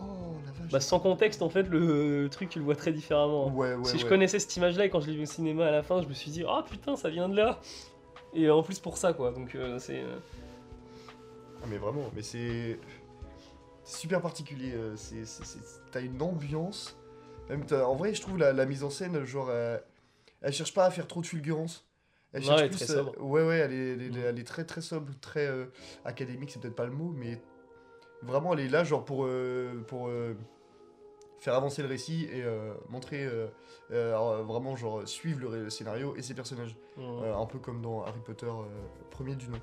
Oh la vache. Bah, sans contexte, en fait, le, le truc, tu le vois très différemment. Ouais, ouais. si je ouais. connaissais cette image-là et quand je l'ai vu au cinéma à la fin, je me suis dit, ah putain, ça vient de là. Et en plus pour ça, quoi. Donc euh, c'est. euh, Ah, mais vraiment, mais c'est. C'est super particulier. euh, c'est, c'est- c'est- T'as une ambiance. Même t'as- En vrai, je trouve la, la mise en scène, genre. euh, Elle cherche pas à faire trop de fulgurance. Elle Ouais, cherche elle est plus. très euh, sobre. Ouais, ouais, elle est, elle est- elle est très très sobre, très euh, académique, c'est peut-être pas le mot, mais Vraiment, elle est là, genre, pour, euh, pour euh, faire avancer le récit et euh, montrer, alors, vraiment, genre, suivre le, scénario et ses personnages. Un peu comme dans Harry Potter, premier du nom.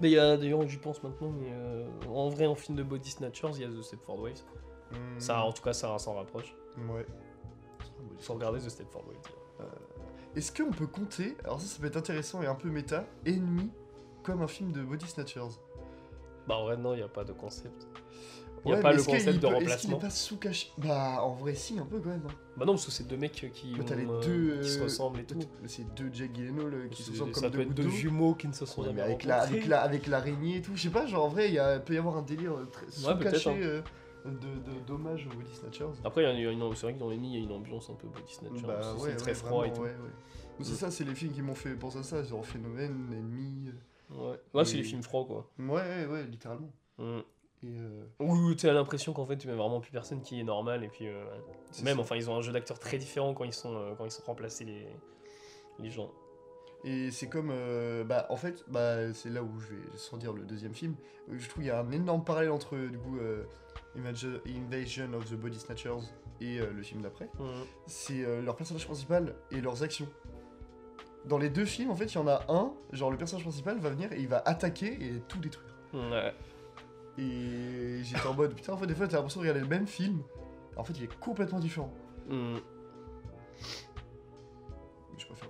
Mais il y a d'ailleurs, j'y pense maintenant, mais en vrai, en film de Body Snatchers, il y a The Stepford Wives. Hmm, Ça, en tout cas, ça s'en rapproche. Ouais. Faut regarder The Stepford Wives. Est-ce qu'on peut compter, alors ça, ça peut être intéressant et un peu méta, Ennemi comme un film de Body Snatchers? Bah, en vrai, non, il n'y a pas de concept. Il n'y a Ouais, pas le concept de peut- remplacement. pas Bah, en vrai, si, un peu quand même. hein. Bah, non, parce que c'est deux mecs qui, t'as ont, les euh, deux, qui se euh, ressemblent et tout. C'est deux Jake Gyllenhaal euh, qui se ressemblent ça comme peut deux être jumeaux qui ne se sont Ouais, jamais mais avec la, avec, la, avec l'araignée et tout, je sais pas, genre en vrai, il peut y avoir un délire très Ouais, peut-être, sous-caché hein. euh, de, d'hommage aux Body Snatchers. Après, il y a- il y a une- c'est vrai que dans les nids, il y a une ambiance un peu Body Snatchers. Bah c'est ouais, très froid et tout. c'est Mm. ça, c'est les films qui m'ont fait penser à ça, genre Phénomène, Ennemi. Ouais, c'est les films froids, quoi. Ouais, ouais, ouais, littéralement. Mm. Et euh, tu as l'impression qu'en fait, tu mets vraiment plus personne qui est normal. Et puis, euh, même, ça. enfin, ils ont un jeu d'acteurs très différent quand ils sont, euh, quand ils sont remplacés les, les gens. Et c'est comme. bah, en fait, bah, c'est là où je vais sans dire le deuxième film. Je trouve qu'il y a un énorme parallèle entre, du coup, Invasion of the Body Snatchers et le film d'après. Mm. C'est leur personnage principal et leurs actions. Dans les deux films, en fait, il y en a un, genre le personnage principal va venir et il va attaquer et tout détruire. Ouais. Et j'étais en mode, putain, en fait, des fois, t'as l'impression de regarder le même film. En fait, il est complètement différent. Mm. Je préfère.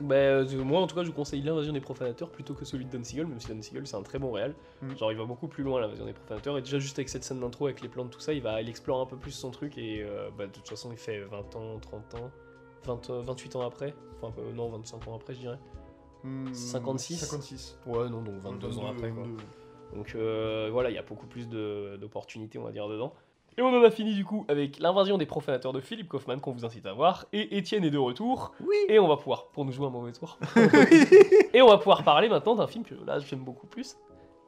Bah, euh, moi, en tout cas, je vous conseille l'invasion des profanateurs plutôt que celui de Dan Siegel, même si Dan Siegel, c'est un très bon réal. Mm. Genre, il va beaucoup plus loin, l'invasion des profanateurs. Et déjà, juste avec cette scène d'intro, avec les plantes, tout ça, il va il explore un peu plus son truc. Et euh, bah, de toute façon, il fait 20 ans, 30 ans, 20, euh, 28 ans après. Enfin, euh, non, 25 ans après, je dirais. Hmm, 56. 56. Ouais, non, donc 22 ans après, quoi. Donc euh, voilà, il y a beaucoup plus d'opportunités, on va dire, dedans. Et on en a fini du coup avec l'invasion des profanateurs de Philippe Kaufman qu'on vous incite à voir. Et Étienne est de retour. Oui. Et on va pouvoir, pour nous jouer un mauvais tour, et on va pouvoir parler maintenant d'un film que là j'aime beaucoup plus.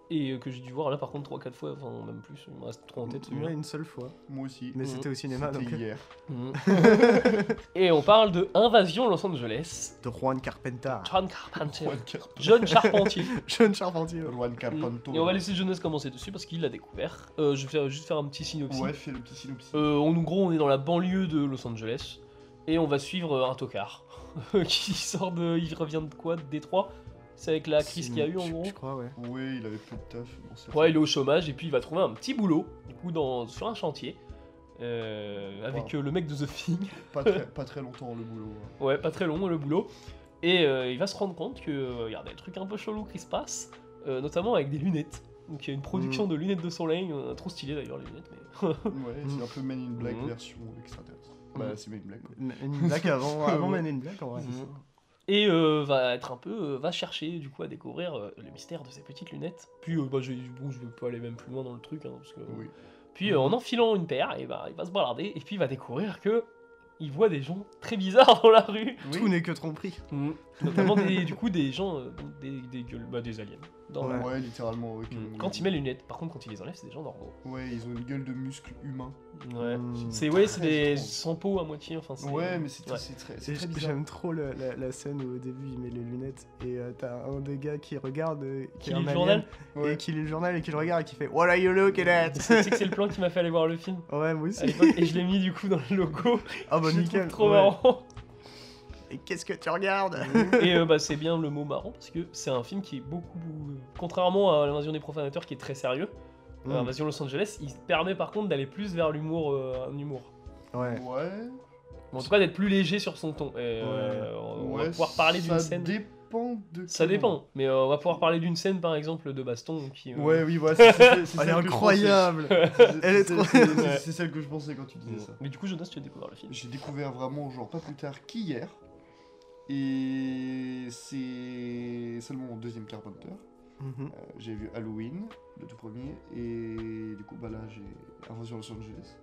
Et euh, que j'ai dû voir là par contre 3-4 fois, enfin même plus, il me reste trop en tête celui-là. Une seule fois. Moi aussi. Mais Mhm. c'était au cinéma, C'était donc. hier. Mhm. et on parle de Invasion Los Angeles. De Juan Carpenter. John Carpenter. Juan Carpenter. John Charpentier. Jeune Charpentier. Juan Carpenter. Et on va laisser Jonas commencer dessus parce qu'il l'a découvert. Euh, je vais faire- juste faire un petit synopsis. Ouais, fais le petit synopsis. Euh, en gros, on est dans la banlieue de Los Angeles et on va suivre euh, un tocard qui sort de. Il revient de quoi? De Détroit? C'est avec la crise qu'il y a eu en gros Je crois, ouais. Oui, il avait plus de taf. bon, Ouais, il est au chômage et puis il va trouver un petit boulot, du coup, dans, sur un chantier. euh, avec Wow. euh, le mec de The Thing. Pas très, pas très longtemps le boulot. Ouais, pas très long le boulot. Et euh, il va se rendre compte que euh, il y a des trucs un peu chelous qui se passent, euh, notamment avec des lunettes. Donc il y a une production Mm. de lunettes de soleil, euh, trop stylé d'ailleurs les lunettes. Mais... Ouais, c'est un peu Men in Black Mhm. version extraterrestre. Mhm. Bah, c'est Men in Black. Men in Black avant, avant. Men in Black, en vrai. Et euh, va être un peu, euh, va chercher du coup à découvrir euh, le mystère de ces petites lunettes. Puis euh, bah, j'ai- bon, je vais pas aller même plus loin dans le truc, hein, parce que. Oui. Puis euh, en enfilant une paire, et bah, il va se balader et puis il va découvrir que il voit des gens très bizarres dans la rue. Tout n'est que tromperie. Mhm. Notamment des, du coup des gens, euh, des, des gueules, bah, des aliens. Dans la- Ouais. Littéralement. ouais, comme- Quand il met les lunettes, par contre quand il les enlève, c'est des gens normaux. Ouais, ils ont une gueule de muscles humains. Ouais. Mm. C'est ouais, c'est des sans peau à moitié. Enfin, c'est- Ouais, mais c'est très, très bizarre. J'aime trop le- la, la scène où au début il met les lunettes et euh, t'as un des gars qui regarde, euh, qui lit le journal Ouais. et qui lit le journal et qui le regarde et qui fait What are you looking at? Tu sais que c'est le plan qui m'a fait aller voir le film Ouais, moi aussi. et je l'ai mis du coup dans le logo. Ah bah nickel. trop ouais. marrant. Et qu'est-ce que tu regardes et euh, bah, c'est bien le mot marrant parce que c'est un film qui est beaucoup, contrairement à l'invasion des profanateurs qui est très sérieux, Mm. l'invasion Los Angeles, il permet par contre d'aller plus vers l'humour, euh, un humour. Ouais. Ouais. Bon, en tout cas d'être plus léger sur son ton. Et, euh, on ouais, va pouvoir parler d'une ça scène. dépend de. Ça dépend, mais euh, on va pouvoir parler d'une scène par exemple de baston qui. euh. Ouais, oui, voilà. c'est- c'est- c'est Elle est incroyable Elle est trop- C'est celle que je pensais quand tu disais ça. Mais du coup, Jonas, tu as découvert le film. J'ai découvert vraiment, genre, pas plus tard qu'hier. Et c'est seulement mon deuxième Carpenter. Mhm. Euh, j'ai vu Halloween, le tout premier, et du coup, bah là, j'ai Invasion Los Angeles.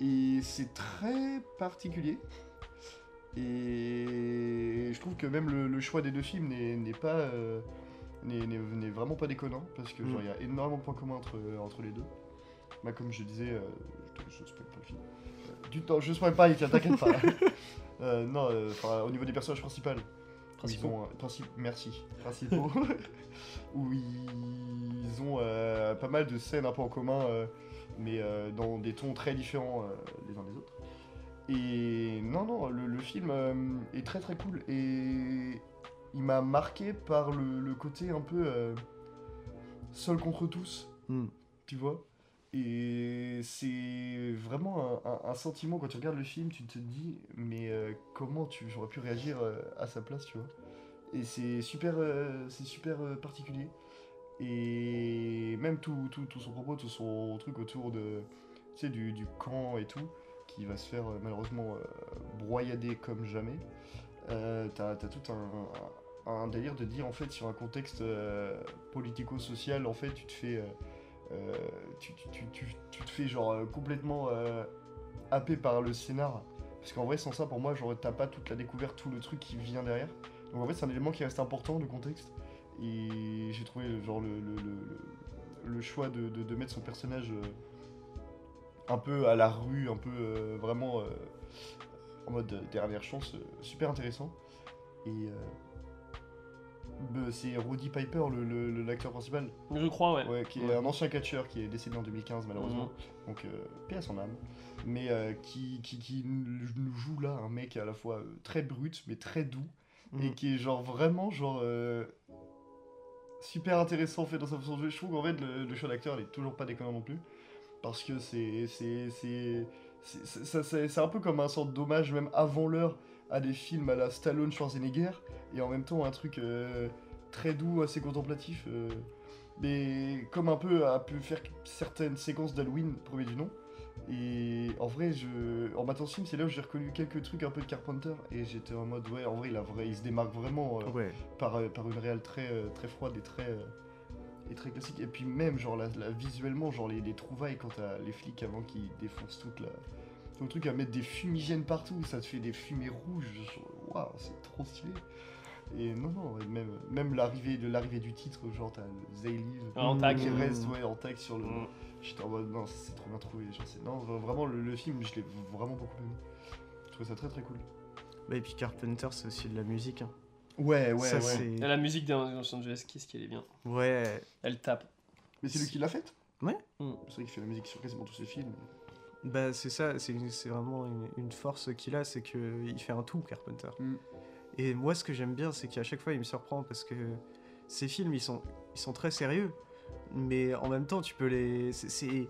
Et c'est très particulier. Et je trouve que même le, le choix des deux films n'est pas. euh, n'est vraiment pas déconnant, parce que genre, Mm. il y a énormément de points communs entre, entre les deux. Bah, comme je disais, euh, je, je spoil pas le film. Du temps, je spoil pas, t'inquiète pas. Euh, non, euh, enfin, au niveau des personnages principaux. Principaux. Où ils ont, euh, princi- merci. Principaux. où ils ont euh, pas mal de scènes un peu en commun, euh, mais euh, dans des tons très différents euh, les uns des autres. Et non, non, le, le film euh, est très très cool. Et il m'a marqué par le, le côté un peu euh, seul contre tous, Hmm. tu vois? Et c'est vraiment un, un- sentiment quand tu regardes le film, tu te dis, mais euh, comment tu, j'aurais pu réagir euh, à sa place, tu vois. Et c'est super, euh, c'est super particulier. Et même tout, tout, tout son propos, tout son truc autour de, tu sais, du, du camp et tout, qui va se faire malheureusement broyader comme jamais. Euh, t'as, tout un, un, délire de dire en fait sur un contexte politico-social, en fait tu te fais, tu, tu- tu- tu- tu te fais genre euh, complètement euh, happé par le scénar. Parce qu'en vrai sans ça pour moi genre t'as pas toute la découverte, tout le truc qui vient derrière. Donc en fait c'est un élément qui reste important, le contexte. Et j'ai trouvé genre le, le, choix de, de- mettre son personnage euh, un peu à la rue, un peu euh, vraiment euh, en mode euh, dernière chance, euh, super intéressant. Et euh, c'est Roddy Piper, le- le- le- l'acteur principal, Je crois, ouais. ouais, qui est Ouais. un ancien catcheur qui est décédé en 2015 malheureusement. Donc euh, paix à son âme. Mais euh, qui, qui, qui nous joue là un mec à la fois euh, très brut mais très doux et Mhm. qui est genre vraiment genre euh, super intéressant fait dans sa façon de jouer. Je trouve qu'en fait le, le choix d'acteur il est toujours pas déconnant non plus parce que c'est c'est c'est c'est- c'est- ça- c'est- c'est un peu comme un sorte d'hommage même avant l'heure à des films à la Stallone Schwarzenegger et en même temps un truc euh, très doux assez contemplatif euh, mais comme un peu a pu faire certaines séquences d'Halloween premier du nom et en vrai je en matant ce film c'est là où j'ai reconnu quelques trucs un peu de Carpenter et j'étais en mode ouais en vrai il, a vrai, il se démarque vraiment euh, Ouais. par, par une réelle très, très froide et très, et très classique. Et puis même, genre, la, la- visuellement, genre, les, les trouvailles quand t'as les flics avant qu'ils défoncent toute la... Le truc à mettre des fumigènes partout, ça te fait des fumées rouges. Waouh, c'est trop stylé. Et non, non, et même, même l'arrivée de l'arrivée du titre, genre, t'as le Zayliv en tag. qui reste ouais, en tag sur le... Mm. J'étais en mode, non, c'est trop bien trouvé. Genre, c'est- non, vraiment, le, le film, je l'ai vraiment beaucoup aimé. Je trouvais ça très très cool. Bah, et puis Carpenter, c'est aussi de la musique. hein. Ouais, ouais, ça, ouais. la musique des Los Angeles, qu'est-ce qu'elle est bien. Ouais. Elle tape. Mais c'est lui qui l'a faite? Ouais. Mm. C'est vrai qu'il fait la musique sur quasiment tous ses films. Bah, c'est ça, c'est c'est vraiment une, une force qu'il a, c'est qu'il fait un tout, Carpenter. Mm. Et moi, ce que j'aime bien, c'est qu'à chaque fois, il me surprend parce que ces films, ils sont, ils sont très sérieux, mais en même temps, tu peux les. c'est-.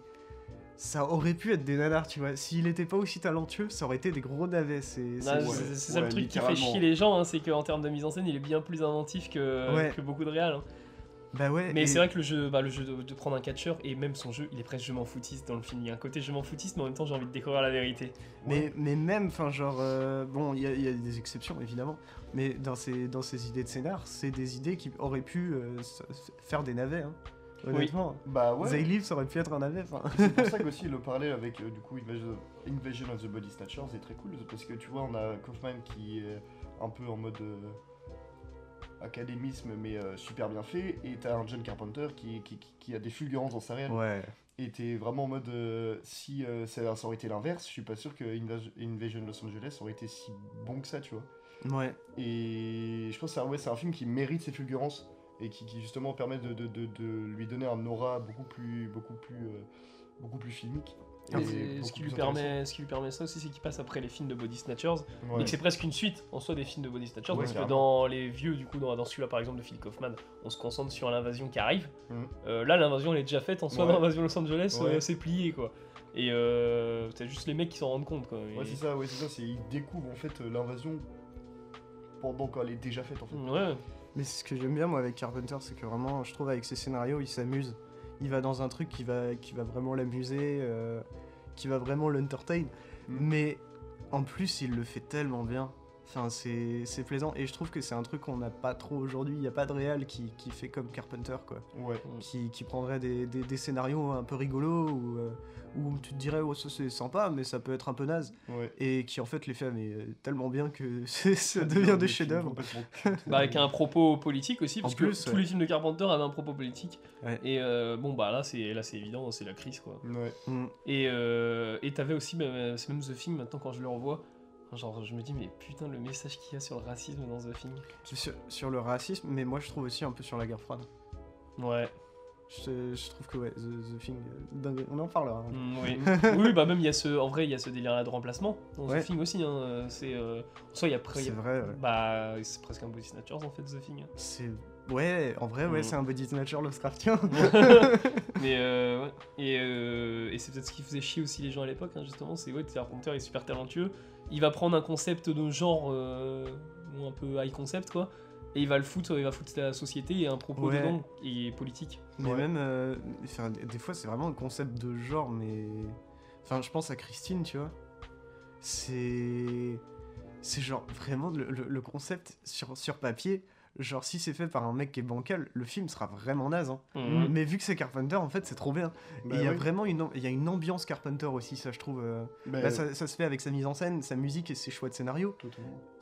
Ça aurait pu être des nanars, tu vois. S'il était pas aussi talentueux, ça aurait été des gros navets. C'est ça ouais, le truc qui fait chier les gens, hein, c'est qu'en termes de mise en scène, il est bien plus inventif que, Ouais. que beaucoup de réals. hein. Bah ouais. Mais et- c'est vrai que le jeu, bah, le jeu de, de prendre un catcheur et même son jeu, il est presque je m'en foutiste dans le film. Il y a un côté je m'en foutiste, mais en même temps j'ai envie de découvrir la vérité. Mais, mais même, enfin, genre, euh, bon, il y, a- il y a des exceptions évidemment, mais dans ces, dans ces idées de scénar, c'est des idées qui auraient pu euh, faire des navets, hein. Honnêtement. Bah ouais. Zayliv, ça aurait pu être un navet. C'est pour ça qu'aussi le parallèle avec euh, du coup Invasion, Invasion of the Body Snatchers est très cool parce que tu vois on a Kaufman qui est un peu en mode euh, académisme mais euh, super bien fait et t'as un John Carpenter qui, qui, qui- qui a des fulgurances dans sa réelle Ouais. et t'es vraiment en mode euh, si euh, ça, ça aurait été l'inverse je suis pas sûr que Invas- Invasion Los Angeles aurait été si bon que ça tu vois Ouais. et je pense que c'est un, ouais, c'est un film qui mérite ses fulgurances et qui, qui justement permet de, de- de- de lui donner un aura beaucoup plus, beaucoup plus, euh, beaucoup plus filmique. Et beaucoup ce, qui lui permet, ce qui lui permet ça aussi, c'est qu'il passe après les films de Body Snatchers, intéressant. et Ouais. que c'est presque une suite en soi des films de Body Snatchers, Ouais, parce que dans les vieux, du coup, dans, dans celui-là par exemple de Phil Kaufman, on se concentre sur l'invasion qui arrive. Mhm. Euh, là, l'invasion elle est déjà faite en soi, Ouais. dans l'invasion Los Angeles, Ouais. euh, c'est plié quoi. Et euh, c'est juste les mecs qui s'en rendent compte quoi. Et- Ouais, c'est ça, ouais, c'est ça, c'est il découvre en fait euh, l'invasion pendant qu'elle est déjà faite en fait. Ouais. Mais ce que j'aime bien, moi, avec Carpenter, c'est que vraiment, je trouve, avec ses scénarios, il s'amuse. Il va dans un truc qui va, qui va vraiment l'amuser, euh, qui va vraiment l'entertain. Mm. Mais en plus, il le fait tellement bien. Enfin, c'est plaisant. Et je trouve que c'est un truc qu'on n'a pas trop aujourd'hui. Il n'y a pas de réal qui, qui fait comme Carpenter, quoi. Ouais. Qui, qui prendrait des, des- des scénarios un peu rigolos ou euh, où tu te dirais, oh, ça c'est sympa, mais ça peut être un peu naze. Ouais. Et qui en fait les fait mais, euh, tellement bien que ça devient des chefs-d'œuvre. Bah, avec un propos politique aussi, parce En que plus, tous ouais. les films de Carpenter avaient un propos politique. Ouais. Et euh, bon, bah là, c'est évident, c'est la crise quoi. Ouais. Mm. Et euh, t'avais aussi, même, c'est même The Thing, maintenant quand je le revois, Genre, je me dis, mais putain, le message qu'il y a sur le racisme dans The Thing. Sur, sur le racisme, mais moi je trouve aussi un peu sur la guerre froide. Ouais. Je, je trouve que ouais, The, The Thing, euh, dingue. on en parlera. hein. Mm, oui. oui, bah même il y a ce, en vrai, il y a ce délire-là de remplacement dans Ouais. The Thing aussi. Hein. C'est, euh, en soi, il y a, C'est vrai, ouais. bah, c'est presque un body snatchers en fait The Thing. C'est ouais, en vrai, ouais, Mm. c'est un body snatcher Lovecraftien. Mais euh, ouais. Et, euh, et c'est peut-être ce qui faisait chier aussi les gens à l'époque, hein, justement. C'est ouais, Carpenter est super talentueux. Il va prendre un concept de genre euh, ou un peu high concept, quoi. Et il va le foutre, il va foutre la société et un propos Ouais. dedans et politique. Mais Ouais. même, euh, enfin, des fois, c'est vraiment un concept de genre, mais. Enfin, je pense à Christine, tu vois. C'est. C'est genre vraiment le, le- le concept sur, sur papier. Genre, si c'est fait par un mec qui est bancal, le film sera vraiment naze. hein. Mhm. Mais vu que c'est Carpenter, en fait, c'est trop bien. Bah Et il y a vraiment une, il y a une ambiance Carpenter aussi, ça, je trouve. euh. Bah, Là, ça, ça se fait avec sa mise en scène, sa musique et ses choix de scénario.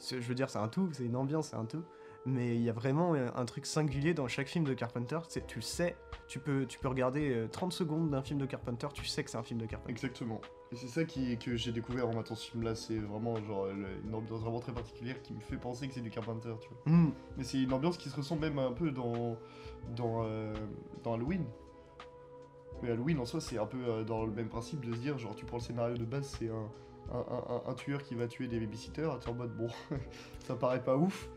Je veux dire, c'est un tout, c'est une ambiance, c'est un tout. Mais il y a vraiment un, un truc singulier dans chaque film de Carpenter. C'est, tu sais, tu peux, tu peux regarder euh, 30 secondes d'un film de Carpenter, tu sais que c'est un film de Carpenter. Exactement. Et c'est ça qui, que j'ai découvert en matant ce film-là. C'est vraiment genre une ambiance vraiment très particulière qui me fait penser que c'est du Carpenter, tu vois. Hmm. Mais c'est une ambiance qui se ressent même un peu dans, dans, euh, dans Halloween. Mais Halloween en soi, c'est un peu euh, dans le même principe de se dire, genre, tu prends le scénario de base, c'est un, un, un- un- un tueur qui va tuer des babysitters, t'es en mode, bon, ça paraît pas ouf.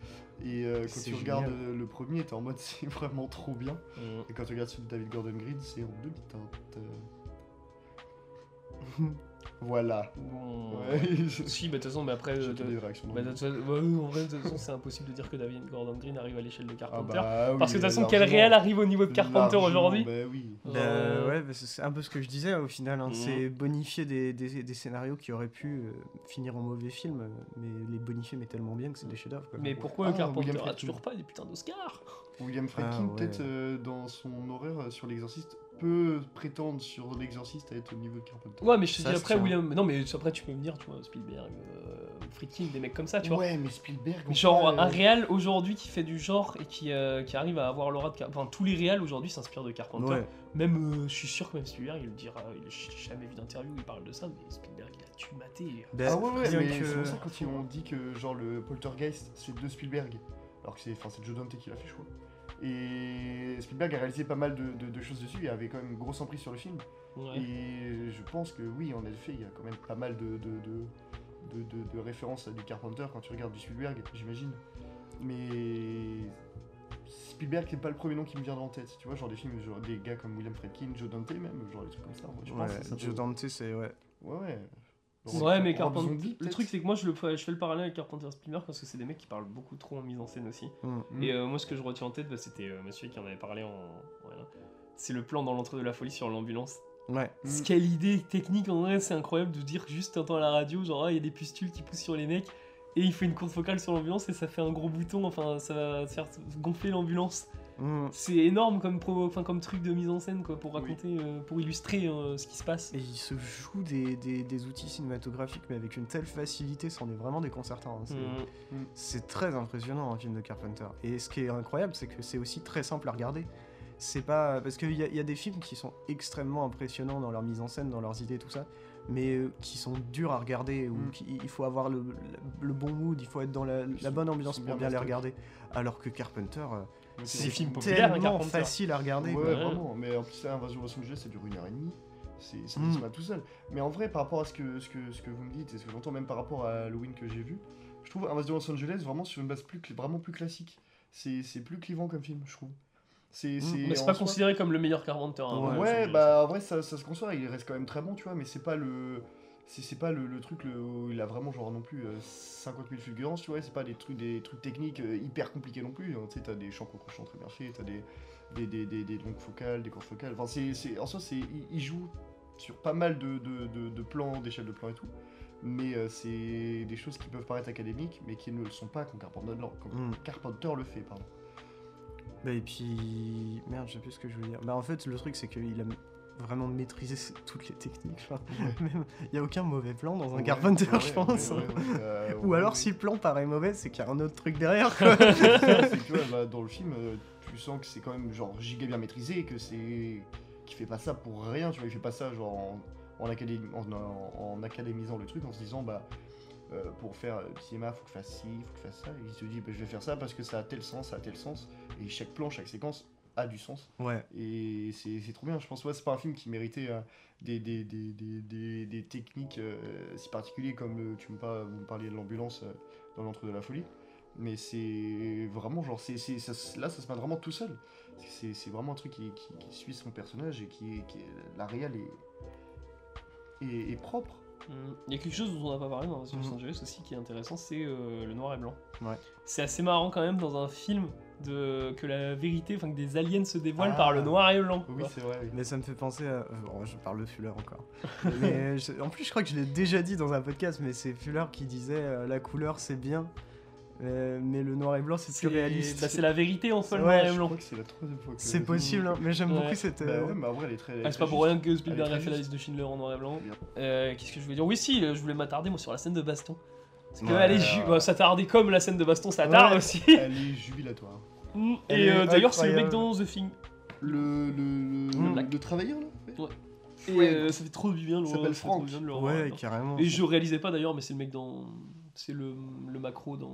Et euh, quand tu regardes génial. euh, le premier, t'es en mode, c'est vraiment trop bien. Mhm. Et quand tu regardes celui de David Gordon Green, c'est en demi-teinte. voilà. Bon. Ouais. Si, bah de toute façon, mais après. J'ai euh, entendu des réactions. dans bah, le de toute façon- bah, oui, en vrai, de toute façon, c'est impossible de dire que David Gordon Green arrive à l'échelle de Ah Carpenter. bah oui, Parce que de toute façon, largement. quel réel arrive au niveau de Carpenter aujourd'hui Bah oui. Bah, Euh, ouais, bah, c'est un peu ce que je disais au final. hein. Mhm. C'est bonifier des, des- des scénarios qui auraient pu euh, finir en mauvais film, euh, mais les bonifier mais tellement bien que c'est des chefs-d'œuvre. quoi. Mais pourquoi Ah, Carpenter a toujours pas des putains d'Oscars? William Friedkin, Ah, ouais. peut-être euh, dans son horreur euh, sur l'exorciste, peut prétendre sur l'exorciste à être au niveau de Carpenter. Ouais, mais je te Ça dis après, tient. William. Non, mais après, tu peux me dire, tu vois, Spielberg, euh, Friedkin, des mecs comme ça, tu vois. ouais, mais Spielberg. Mais genre, un euh, réal aujourd'hui qui fait du genre et qui, euh, qui arrive à avoir l'aura de Carpenter. Enfin, tous les réals aujourd'hui s'inspirent de Carpenter. Ouais. Même, euh, je suis sûr que même Spielberg, il le dira. Il, j'ai jamais vu d'interview où il parle de ça, mais Spielberg, il a dû mater. Bah, Ah ouais, ouais, mais que- c'est pour ça quand ils ont dit que genre le Poltergeist c'est de Spielberg, alors que c'est enfin, c'est Joe Dante qui l'a fait, je crois. Et Spielberg a réalisé pas mal de, de- de choses dessus, il avait quand même une grosse emprise sur le film. Ouais. Et je pense que oui, en effet, il y a quand même pas mal de, de, de, de- de- de références à du Carpenter quand tu regardes du Spielberg, j'imagine. Mais Spielberg, c'est pas le premier nom qui me vient en tête. Tu vois, genre des films, genre des gars comme William Friedkin, Joe Dante même, genre des trucs comme ça. moi, je pense Ouais, Joe Dante, c'est. Ouais. Ouais, ouais. Ouais, mais Carpenter. Le truc, c'est que moi, je, le, je fais le parallèle avec Carpenter Spielberg parce que c'est des mecs qui parlent beaucoup trop en mise en scène aussi. Hmm. Mm. Et euh, moi, ce que je retiens en tête, bah, c'était euh, monsieur qui en avait parlé en. voilà. C'est le plan dans l'entrée de la folie sur l'ambulance. Ouais. Ce quelle idée technique en vrai, c'est incroyable de dire juste t'entends à la radio, genre ah, il y a des pustules qui poussent sur les mecs, et il fait une courte focale sur l'ambulance et ça fait un gros bouton, enfin ça va faire gonfler l'ambulance. Hmm. C'est énorme comme, pro, enfin, comme truc de mise en scène quoi, pour Oui. raconter, euh, pour illustrer euh, ce qui se passe. Et il se joue des, des- des outils cinématographiques, mais avec une telle facilité, c'en est vraiment déconcertant. hein. C'est- Mm. C'est très impressionnant un film de Carpenter. Et ce qui est incroyable, c'est que c'est aussi très simple à regarder. C'est pas. Parce qu'il y, a- il y a des films qui sont extrêmement impressionnants dans leur mise en scène, dans leurs idées, tout ça, mais euh, qui sont durs à regarder, ou Mm. qui- il faut avoir le, le- le bon mood, il faut être dans la, bonne ambiance pour bien bien les regarder. Alors que Carpenter, C'est c'est des films populaires, hein, tellement facile à regarder. Ouais, vraiment. Mais en plus, Invasion Los Angeles, ça dure une heure et demie. C'est ça Mm. se tout seul. Mais en vrai, par rapport à ce que, ce que, ce que vous me dites et ce que j'entends même par rapport à Halloween que j'ai vu, je trouve Invasion Los Angeles vraiment sur une base plus, vraiment plus classique. C'est c'est plus clivant comme film, je trouve. C'est c'est- Mais c'est pas soi- considéré comme le meilleur Carpenter. hein, Ouais, Ouais, bah en vrai, ça, ça se conçoit, il reste quand même très bon, tu vois, mais c'est pas le. C'est pas le, le truc le- où il a vraiment genre non plus euh, 50 000 fulgurances, tu vois, c'est pas des trucs, des trucs techniques euh, hyper compliqués non plus, hein, tu sais, t'as des champs contre champs très bien faits, t'as des, des, des, des, des longues focales, des courtes focales, enfin c'est, c'est- en soi c'est, il, joue sur pas mal de, de, de, de plans, d'échelles de plans et tout, mais euh, c'est des choses qui peuvent paraître académiques, mais qui ne le sont pas quand Carpenter, quand Mm. Carpenter le fait, pardon. Bah, et puis. Merde, je sais plus ce que je voulais dire. Bah, en fait, le truc, c'est qu'il a vraiment maîtrisé c- toutes les techniques. Enfin, même, il n'y a aucun mauvais plan dans un Ouais, Carpenter, ouais, je pense. euh, Ou alors, si le plan paraît mauvais, c'est qu'il y a un autre truc derrière. quoi. que, tu vois, bah, dans le film, euh, tu sens que c'est quand même genre giga bien maîtrisé et que c'est. qu'il fait pas ça pour rien, tu vois, il fait pas ça genre en, en, académi- en, en- en académisant le truc en se disant bah. euh, pour faire du cinéma, faut que je fasse ci, faut que je fasse ça. Et il se dit, bah, je vais faire ça parce que ça a tel sens, ça a tel sens. Et chaque plan, chaque séquence a du sens. Ouais. Et c'est c'est trop bien. Je pense que c'est pas un film qui méritait euh, des, des, des, des, des- des techniques euh, si particulières comme euh, tu me, par- vous me parliez de l'ambulance euh, dans l'entre de la folie. Mais c'est vraiment genre, c'est c'est- ça se- là ça se passe vraiment tout seul. C'est c'est vraiment un truc qui, qui, qui suit son personnage et qui, est- qui est- la réelle est, est, est propre. Mm. Il y a quelque chose dont on n'a pas parlé dans Los. Angeles aussi qui est intéressant, c'est euh, le noir et blanc. Ouais. C'est assez marrant quand même dans un film de que la vérité, enfin que des aliens se dévoilent Ah. par le noir et le blanc. Oui, c'est vrai. oui. Mais ça me fait penser à. euh, bon, je parle de Fuller encore. mais je- en plus, je crois que je l'ai déjà dit dans un podcast, mais c'est Fuller qui disait euh, la couleur c'est bien, euh, mais le noir et blanc c'est plus réaliste. bah, c'est la vérité en soi, le Ouais, noir et Je blanc. crois que c'est la troisième fois que. C'est possible, hein, mais j'aime Ouais. beaucoup cette. Bah euh, ouais, mais en vrai, elle est très. Ah, c'est pas pour rien que Spielberg a fait la liste de Schindler en noir et blanc. Euh, Qu'est-ce que je voulais dire? Oui, si, je voulais m'attarder moi sur la scène de baston. Parce que Ouais, elle est ouais, ju- ouais. bah, ça tardait comme la scène de baston, ça tarde Ouais. aussi. Elle est jubilatoire. Mm. Elle Et est euh, d'ailleurs, c'est le mec dans The Thing. Le, le, le, le travailleur là ouais. Et Ouais. euh, ça fait trop du bien le Il s'appelle ça fait trop Franck. bien de le revoir, Ouais, carrément. Et je réalisais pas d'ailleurs, mais c'est le mec dans. C'est le, le macro dans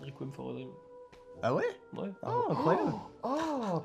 euh, Requiem for a Dream. Ah ouais? Ouais. Ah, incroyable. Oh,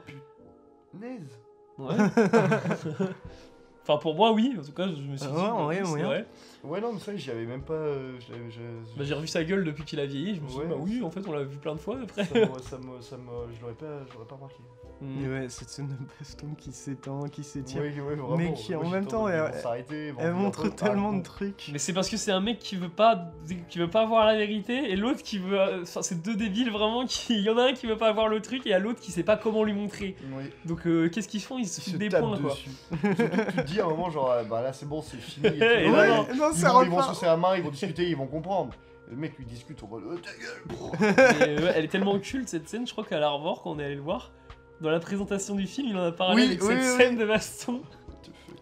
punaise Ouais. enfin, pour moi, oui. En tout cas, je me suis Ah dit. ouais, en oui, vrai, c'est moyen. vrai. Ouais, non, mais ça, j'y avais même pas. euh, je l'avais- je- Bah, j'ai revu sa gueule depuis qu'il a vieilli. Je me suis Ouais. dit, bah oui, en fait, on l'a vu plein de fois après. ça me- ça me- ça me- je l'aurais pas, je l'aurais pas remarqué. Mm. Ouais, cette scène de baston qui s'étend, qui s'étire. Ouais, ouais, vraiment. Mais qui, en même temps, elle- s'arrêter, Elle montre peu, tellement ah, de trucs. Mais c'est parce que c'est un mec qui veut pas qui veut pas voir la vérité et l'autre qui veut enfin c'est deux débiles vraiment qui il y en a un qui veut pas voir le truc et il y a l'autre qui sait pas comment lui montrer. Oui, Donc euh, qu'est-ce qu'ils font? Ils se ils foutent se des tapent points quoi. dessus. Surtout que tu te dis à un moment, genre, ah, bah là, c'est bon, c'est fini. Et tout. Et Ouais, là, Ouais, non, ils, ça vont, ils vont se serrer la main, ils vont discuter, ils vont comprendre. Le mec lui discute, on va le. Ta gueule Et, ouais, elle est tellement culte cette scène, je crois qu'à la revoir quand on est allé le voir. Dans la présentation du film, il en a parlé Oui, avec oui, cette oui, scène de baston.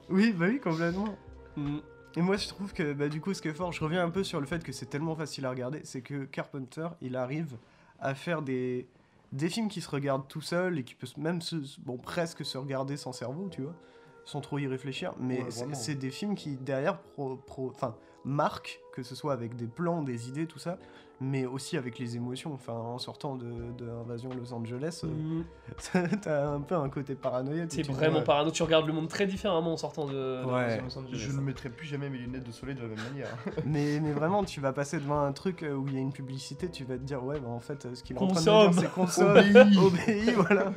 Oui, bah oui, complètement. Mm. Et moi, je trouve que bah, du coup, ce qui est fort, je reviens un peu sur le fait que c'est tellement facile à regarder, c'est que Carpenter, il arrive à faire des, des films qui se regardent tout seul et qui peuvent même se, bon, presque se regarder sans cerveau, tu vois, sans trop y réfléchir. Mais Ouais, c'est- des films qui, derrière, pro, pro- enfin, marquent, que ce soit avec des plans, des idées, tout ça, mais aussi avec les émotions. Enfin, en sortant de, de Invasion Los Angeles, euh, Mm. t'as un peu un côté paranoïaque. C'est vraiment ouais. parano, tu regardes le monde très différemment en sortant de, de Ouais. Los Angeles. Je ne mettrai plus jamais mes lunettes de soleil de la même manière. Mais, mais vraiment, tu vas passer devant un truc euh, où il y a une publicité, tu vas te dire, ouais, bah en fait, euh, ce qu'il est en train de dire, c'est consomme, Obéis. obéis, voilà.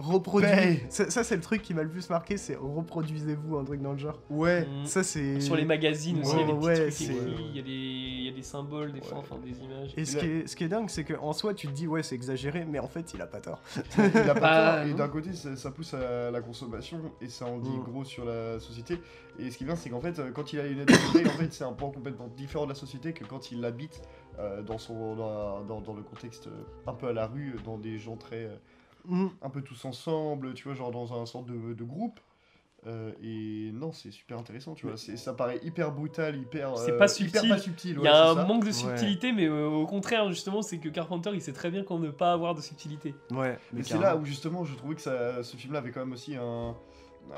Reproduis. Paye. Ça, ça, c'est le truc qui m'a le plus marqué, c'est reproduisez-vous, un truc dans le genre. Ouais. Mm. Ça, c'est. Sur les magazines aussi, il y a des petits Ouais, trucs écrits, il y, a des- il y a des symboles, des fois, enfin des images. Et ce qui, est, ce qui est dingue, c'est qu'en soi, tu te dis, ouais, c'est exagéré, mais en fait, il a pas tort. Il a pas Bah, tort, et non. d'un côté ça, ça pousse à la consommation et ça en dit Mm. gros sur la société. Et ce qui est bien c'est qu'en fait euh, quand il a de soleil, en fait c'est un pan complètement différent de la société que quand il l'habite euh, dans, son, dans, dans- dans le contexte euh, un peu à la rue, dans des gens très... Mm. un peu tous ensemble, tu vois, genre dans un sorte de, de groupe. Euh, et non, c'est super intéressant, tu vois. Ça paraît hyper brutal, hyper. C'est euh, pas hyper subtil. pas subtil. Il ouais, y a un ça. manque de Ouais. subtilité, mais euh, au contraire, justement, c'est que Carpenter, il sait très bien qu'on ne pas avoir de subtilité. Ouais, mais Et c'est là où justement je trouvais que ça, ce film-là avait quand même aussi un,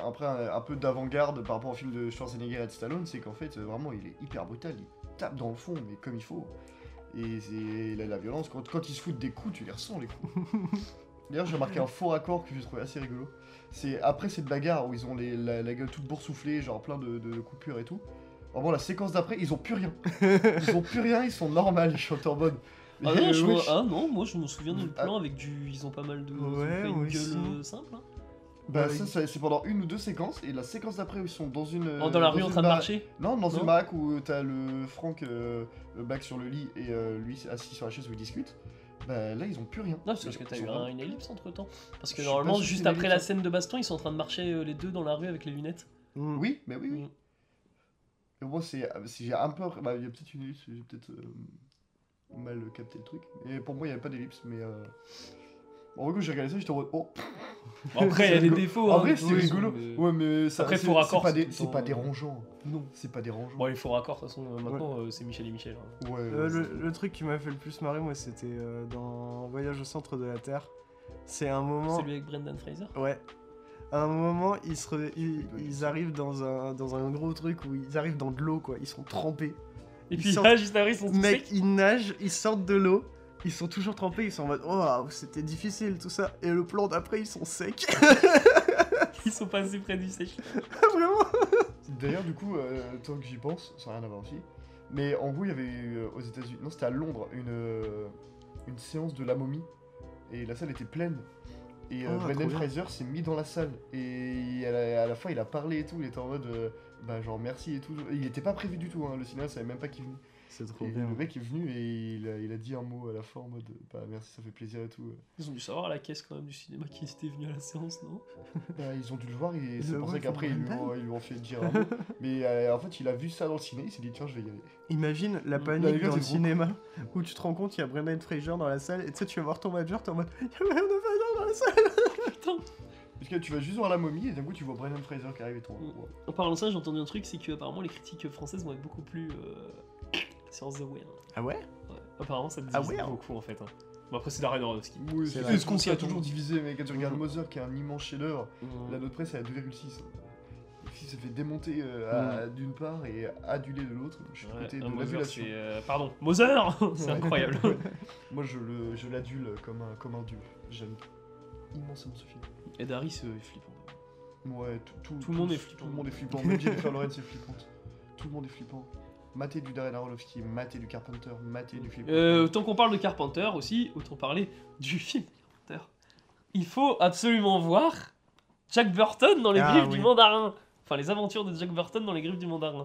après un, un peu d'avant-garde par rapport au film de Schwarzenegger et de Stallone, c'est qu'en fait vraiment il est hyper brutal, il tape dans le fond mais comme il faut. Et c'est la, la violence, quand, quand il se fout des coups, tu les ressens les coups. D'ailleurs j'ai remarqué un faux raccord que j'ai trouvé assez rigolo. C'est après cette bagarre où ils ont les- la, la gueule toute boursouflée, genre plein de, de coupures et tout. Vraiment la séquence d'après, ils ont plus rien. Ils ont plus rien, ils sont normales, ils sont en mode. Ah non, je vois- ah non, moi je me souviens d'un Ah. plan avec du. Ils ont pas mal de. ils ont Ouais, une gueule euh, simple. hein. Bah Ouais. ça, ça, c'est pendant une ou deux séquences et la séquence d'après où ils sont dans une Oh, dans la rue en train de marcher. non dans Non une baraque où t'as le Franck euh, le bac sur le lit et euh, lui assis sur la chaise où ils discutent bah là ils ont plus rien Non, c'est parce que t'as eu un- une ellipse entre temps. Parce que normalement, juste après la ellipse, scène de baston, ils sont en train de marcher euh, les deux dans la rue avec les lunettes. Mm. oui mais oui oui Mm. et moi c'est si j'ai un peu bah il y a peut-être une ellipse j'ai peut-être euh, mal capté le truc et pour moi il y avait pas d'ellipse mais euh... en vrai quand j'ai regardé ça j'étais en mode oh après, il y a des défauts. en hein, vrai c'est rigolo mais- ouais mais ça Après, c'est- faux c'est raccord, pas, c'est des- c'est pas euh, dérangeant Non. c'est pas dérangeant Bon, les faux raccords, de toute façon, euh, maintenant, euh, c'est Michel et Michel. hein. ouais, Euh, le, truc qui m'a fait le plus marrer, moi, c'était euh, dans Voyage au centre de la Terre. C'est un moment. Celui avec Brendan Fraser? Ouais. À un moment, ils, se re- ils, arrivent dans un, dans un gros truc où ils arrivent dans de l'eau, quoi. Ils sont trempés. Et Ils puis sortent- là, juste après, ils sont tous Mec, ils nagent, ils sortent de l'eau, ils sont toujours trempés, ils sont en mode oh c'était difficile tout ça. Et le plan d'après, ils sont secs. Ils sont passés près du sèche. Vraiment D'ailleurs, du coup, euh, tant que j'y pense, ça n'a rien à voir aussi. Mais en gros, il y avait euh, aux États-Unis, non, c'était à Londres, une, euh, une séance de la momie. Et la salle était pleine. Et Oh, Brendan. Fraser s'est mis dans la salle. Et à la, à la fin, il a parlé et tout. Il était en mode, euh, bah, genre merci et tout. Il était pas prévu du tout, hein. le cinéma savait même pas qu'il venait. C'est trop Et bien. le mec est venu et il a, il a dit un mot à la fin en mode, bah merci, ça fait plaisir et tout. Ils ont dû savoir à la caisse quand même du cinéma qui était venu à la séance, non? Bah, ils ont dû le voir et c'est pour ça qu'après ils, lui Brendan ont- ils lui ont fait dire un mot. Mais euh, en fait, il a vu ça dans le ciné, il s'est dit tiens, je vais y aller. Imagine la Mm. panique La dans le cinéma où tu te rends compte qu'il y a Brendan Fraser dans la salle et tu sais, tu vas voir ton manager, t'es en mode il y a Brendan Fraser dans la salle. Putain Parce que tu vas juste voir la momie et d'un coup tu vois Brendan Fraser qui arrive et tout. Mm. En parlant de ça, j'ai entendu un truc, c'est que apparemment les critiques françaises vont être beaucoup plus euh, sur The Whale. Ah ouais Ouais. Apparemment, ça Ah divise hein. beaucoup en fait. hein. Bon, après, c'est Darren Aronofsky. Oui, C'est ce qu'on s'y a toujours divisé, mais quand tu regardes Mhm. Mother qui est un immense chef-d'œuvre, la note presse est à 2,6. Le film s'est fait démonter euh, à- d'une part et adulé de l'autre. Je suis Ouais, côté de l'adulation. c'est. euh, Pardon, Mother C'est Ouais. incroyable. Moi je le- je l'adule comme un, comme un dieu. J'aime immensément ce film. Et Darius euh, est flippant. Ouais, tout, Tout le monde est flippant. Tout le monde est flippant. Même Jennifer Lawrence est flippante. Tout le monde est flippant. Maté du Darren Aronofsky, maté du Carpenter, maté du film. Euh, autant qu'on parle de Carpenter aussi, autant parler du film Carpenter. Il faut absolument voir Jack Burton dans les Ah, griffes oui. du mandarin. Enfin, les aventures de Jack Burton dans les griffes du mandarin.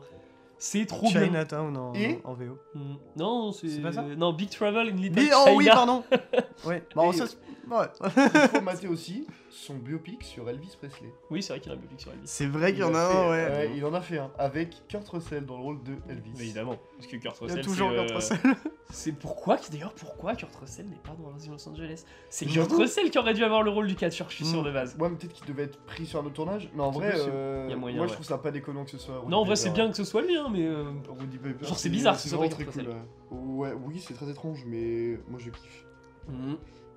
C'est trop bien. Chinatown en, Et en VO. Mm, Non, c'est C'est pas ça Non, Big Travel in Little Mais, China. oh oui, pardon Ouais, bon, ça, ouais. Il faut mater aussi son biopic sur Elvis Presley. Oui, c'est vrai qu'il y en a un biopic sur Elvis. C'est vrai qu'il y en a un, ouais. Il en a fait un avec Kurt Russell dans le rôle de Elvis. Évidemment, parce que Kurt Il y a Russell, toujours c'est, Kurt euh, Russell. C'est pourquoi, d'ailleurs, pourquoi Kurt Russell n'est pas dans Invasion Los Angeles? C'est Kurt. Russell qui aurait dû avoir le rôle du catcheur, je suis sûr Mm. de base. Ouais, mais peut-être qu'il devait être pris sur un autre tournage. Mais en vrai, euh, Il y a moyen, moi ouais. je trouve ça pas déconnant que ce soit. Non, en vrai, c'est bien que ce soit lui, hein, mais. euh, Roddy Piper, Genre, c'est bizarre que ce c'est soit vraiment très cool. ouais. Ouais, oui, c'est très étrange, mais moi je kiffe. mm.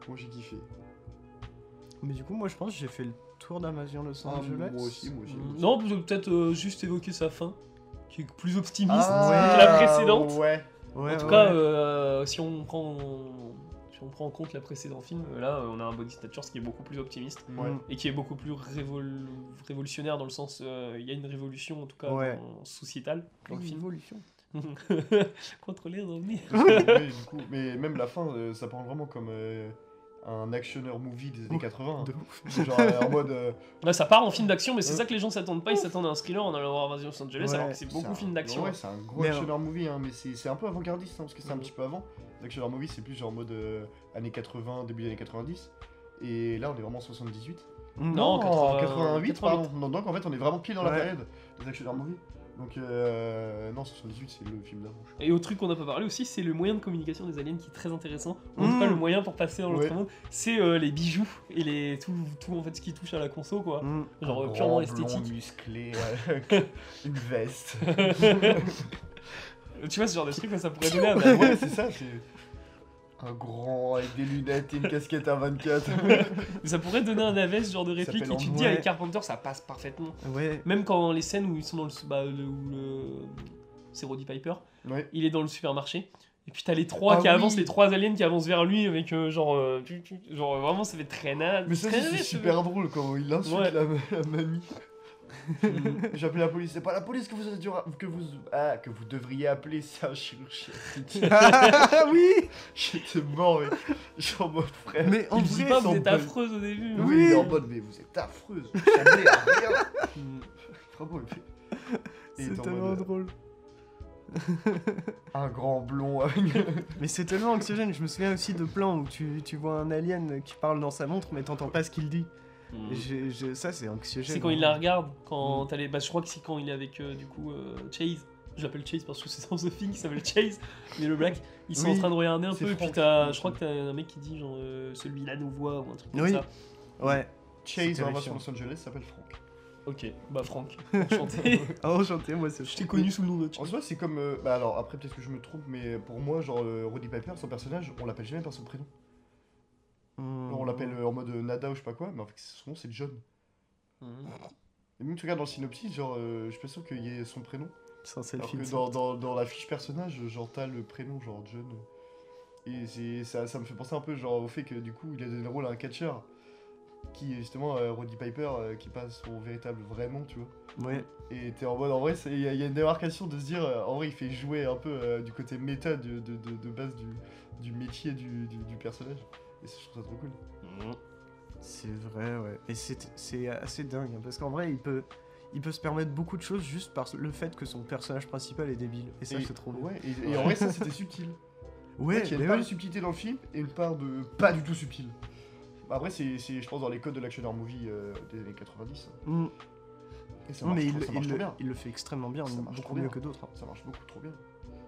Moi j'ai kiffé. Mais du coup, moi, je pense que j'ai fait le tour d'Invasion Los Ah, Angeles. moi aussi, moi aussi. moi aussi. Non, peut-être euh, juste évoquer sa fin, qui est plus optimiste Ah, que la précédente. Ouais. Ouais, en tout ouais. cas, euh, si, on prend, si on prend en compte la précédente film, euh, là, euh, on a un Body Snatchers qui est beaucoup plus optimiste Ouais. Mm. et qui est beaucoup plus révol- révolutionnaire dans le sens, euh, il y a une révolution en tout cas Ouais. dans- sociétale dans le Une film. évolution. Contre les revenus. Ouais, du coup, mais même la fin, euh, ça prend vraiment comme euh, un actionneur movie des années 80. De ouf. Genre euh, en mode. euh, Ouais, ça part en film d'action, mais c'est Ouais. ça que les gens s'attendent pas. Ils s'attendent à un thriller en allant voir Invasion Los Angeles, Ouais, alors que c'est beaucoup un- film d'action. Ouais, c'est un gros Mais actionneur movie, hein, mais c'est c'est un peu avant-gardiste, hein, parce que c'est un Mhm. petit peu avant. L'actionneur movie, c'est plus genre en mode euh, années 80, début des années 90. Et là, on est vraiment en 78. Non, 80, 88, 88. pardon. Non, donc en fait, on est vraiment pile dans la Ouais. période des actionneurs movie. Donc, euh, non, 78, c'est le film d'avant. Et autre truc qu'on n'a pas parlé aussi, c'est le moyen de communication des aliens qui est très intéressant. En tout Mm. cas, le moyen pour passer dans l'autre Ouais. monde, c'est euh, les bijoux et les tout, tout en fait ce qui touche à la conso quoi. Mm. Genre Un euh, purement grand blond esthétique. musclé, avec une veste. tu vois ce genre de truc, ça pourrait donner un ouais, ouais. c'est ça, c'est. Un grand avec des lunettes et une casquette à 24. ça pourrait donner un AVS ce genre de réplique. Et tu te dis avec Carpenter, ça passe parfaitement. Ouais. Même quand les scènes où ils sont dans le, bah, le, c'est Roddy Piper, Ouais. il est dans le supermarché. Et puis t'as les trois Ah qui oui. avancent, les trois aliens qui avancent vers lui avec euh, genre, euh, genre vraiment ça fait très naze. Mais ça, c'est super drôle quand il insulte Ouais. la, la mamie. J'ai appelé la police. C'est pas la police que vous, êtes que vous, ah, que vous devriez appeler, c'est un chirurgien. Ah oui J'étais mort, mais je suis en mode frère. Mais en vrai, pas vous êtes affreuse au début. Oui, en mode, mais vous êtes affreuse. Vous ressemblez à rien. Vraiment, c'est est en tellement mode, drôle. Un grand blond. Mais c'est tellement anxiogène. Je me souviens aussi de plans où tu, tu vois un alien qui parle dans sa montre, mais t'entends pas ce qu'il dit. Mm. Ça, c'est anxiogène. C'est quand il la regarde, Mm. quand t'as les... Bah, je crois que c'est quand il est avec, euh, du coup, euh, Chase. Je l'appelle Chase parce que c'est dans The Thing qui s'appelle Chase, mais le Black. Ils sont Oui, en train de regarder un peu, et puis t'as... Je crois que t'as un mec qui dit, genre, euh, celui-là nous voit, ou un truc comme Oui. ça. Ouais. Chase, va sur. Los Angeles, s'appelle Franck. Ok, bah Franck, enchanté. Oh, enchanté, moi, c'est je t'ai connu sous le nom de En Chase. soi, c'est comme. euh, bah alors, après, peut-être que je me trompe, mais pour moi, genre, euh, Roddy Piper, son personnage, on l'appelle jamais par son prénom. On l'appelle euh, en mode euh, Nada ou je sais pas quoi, mais en fait, son nom, c'est John. Et même, tu regardes dans le synopsis, genre, euh, je suis pas sûr qu'il y ait son prénom. Censé le Alors film. que dans, dans, dans la fiche personnage, genre t'as le prénom, genre John. Et c'est, ça, ça me fait penser un peu genre au fait que du coup il a donné le rôle à un catcheur qui est justement euh, Roddy Piper euh, qui passe son véritable vrai nom, tu vois. Ouais. Et t'es en mode, en vrai, c'est- il y, a- il y a une démarcation de se dire, euh, en vrai, il fait jouer un peu du côté méta de, de, de, de base du, du métier du, du, du personnage. Et ça, je trouve ça trop cool. C'est vrai, ouais. Et c'est assez dingue, hein, parce qu'en vrai, il peut, il peut se permettre beaucoup de choses juste par le fait que son personnage principal est débile. Et ça, c'est trop bien. Ouais, et, et en vrai, ça c'était subtil. Ouais, il y a une part de subtilité dans le film et une part de pas du tout subtil. Après, c'est, je pense, dans les codes de l'actionneur movie euh, des années 90. Mm. Et ça marche, mais trop- il, trop bien. il le fait extrêmement bien, Ça marche beaucoup mieux bien. que d'autres. hein. Ça marche beaucoup trop bien.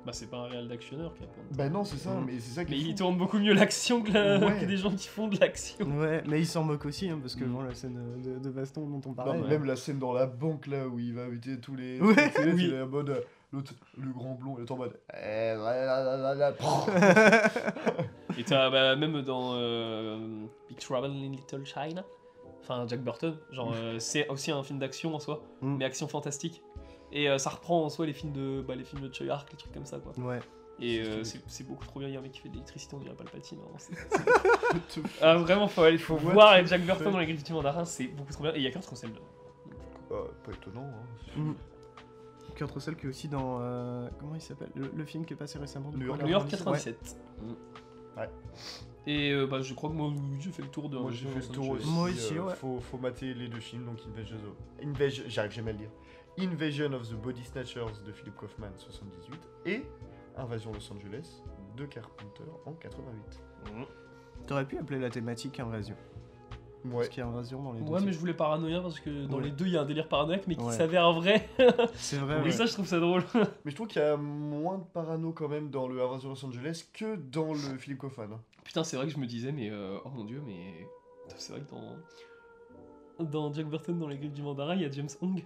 Bah, c'est pas un réel d'actionneur qui a Bah non, c'est ça, Mm. mais c'est ça qui Mais il tourne beaucoup mieux l'action que, la- Ouais. que des gens qui font de l'action. Ouais, mais il s'en moque aussi, hein, parce que Mm. bon, la scène de, de baston dont on Non, parlait. même la scène dans la banque là où il va inviter tous les. Ouais. sais, Oui. Il est en mode. euh, L'autre, le grand blond, il est en mode. Eh, la, la, la, la, la, Et t'as bah, même dans euh, Big Trouble in Little China, enfin Jack Burton, genre euh, c'est aussi un film d'action en soi, Mm. mais action fantastique. Et euh, ça reprend en soi les films de bah, les films de Choi Ark, les trucs comme ça quoi. Ouais. Et C'est euh, c'est beaucoup trop bien. Il y a un mec qui fait de l'électricité, on dirait pas le patine. ah vraiment, faut, aller- faut What voir Jack Burton dans les du mandarin, c'est beaucoup trop bien. Et il y a qu'un Russell dedans. Ah, pas étonnant, hein. Mm. Kurt Russell qui est aussi dans. euh, comment il s'appelle? Le, le film qui est passé récemment New York. New York en 97. Ouais. Et euh, bah, je crois que moi j'ai fait le tour de Moi j'ai fait le tour aussi. Moi aussi, euh, ouais. Faut, faut mater les deux films, donc. Invasion... J'arrive jamais à le dire. Invasion of the Body Snatchers de Philip Kaufman 78 et Invasion Los Angeles de Carpenter en 88. T'aurais pu appeler la thématique invasion. Ouais. Parce qu'il y a invasion dans les deux. Ouais, mais c'est- je voulais paranoïa parce que dans Ouais. les deux il y a un délire paranoïaque mais qui Ouais. s'avère vrai. C'est vrai, Et ouais. ça, je trouve ça drôle. Mais je trouve qu'il y a moins de parano quand même dans le Invasion Los Angeles que dans le Philip Kaufman. hein. Putain, c'est vrai que je me disais, mais euh, oh mon dieu, mais c'est vrai que dans dans Jack Burton dans les griffes du mandarin, il y a James Hong.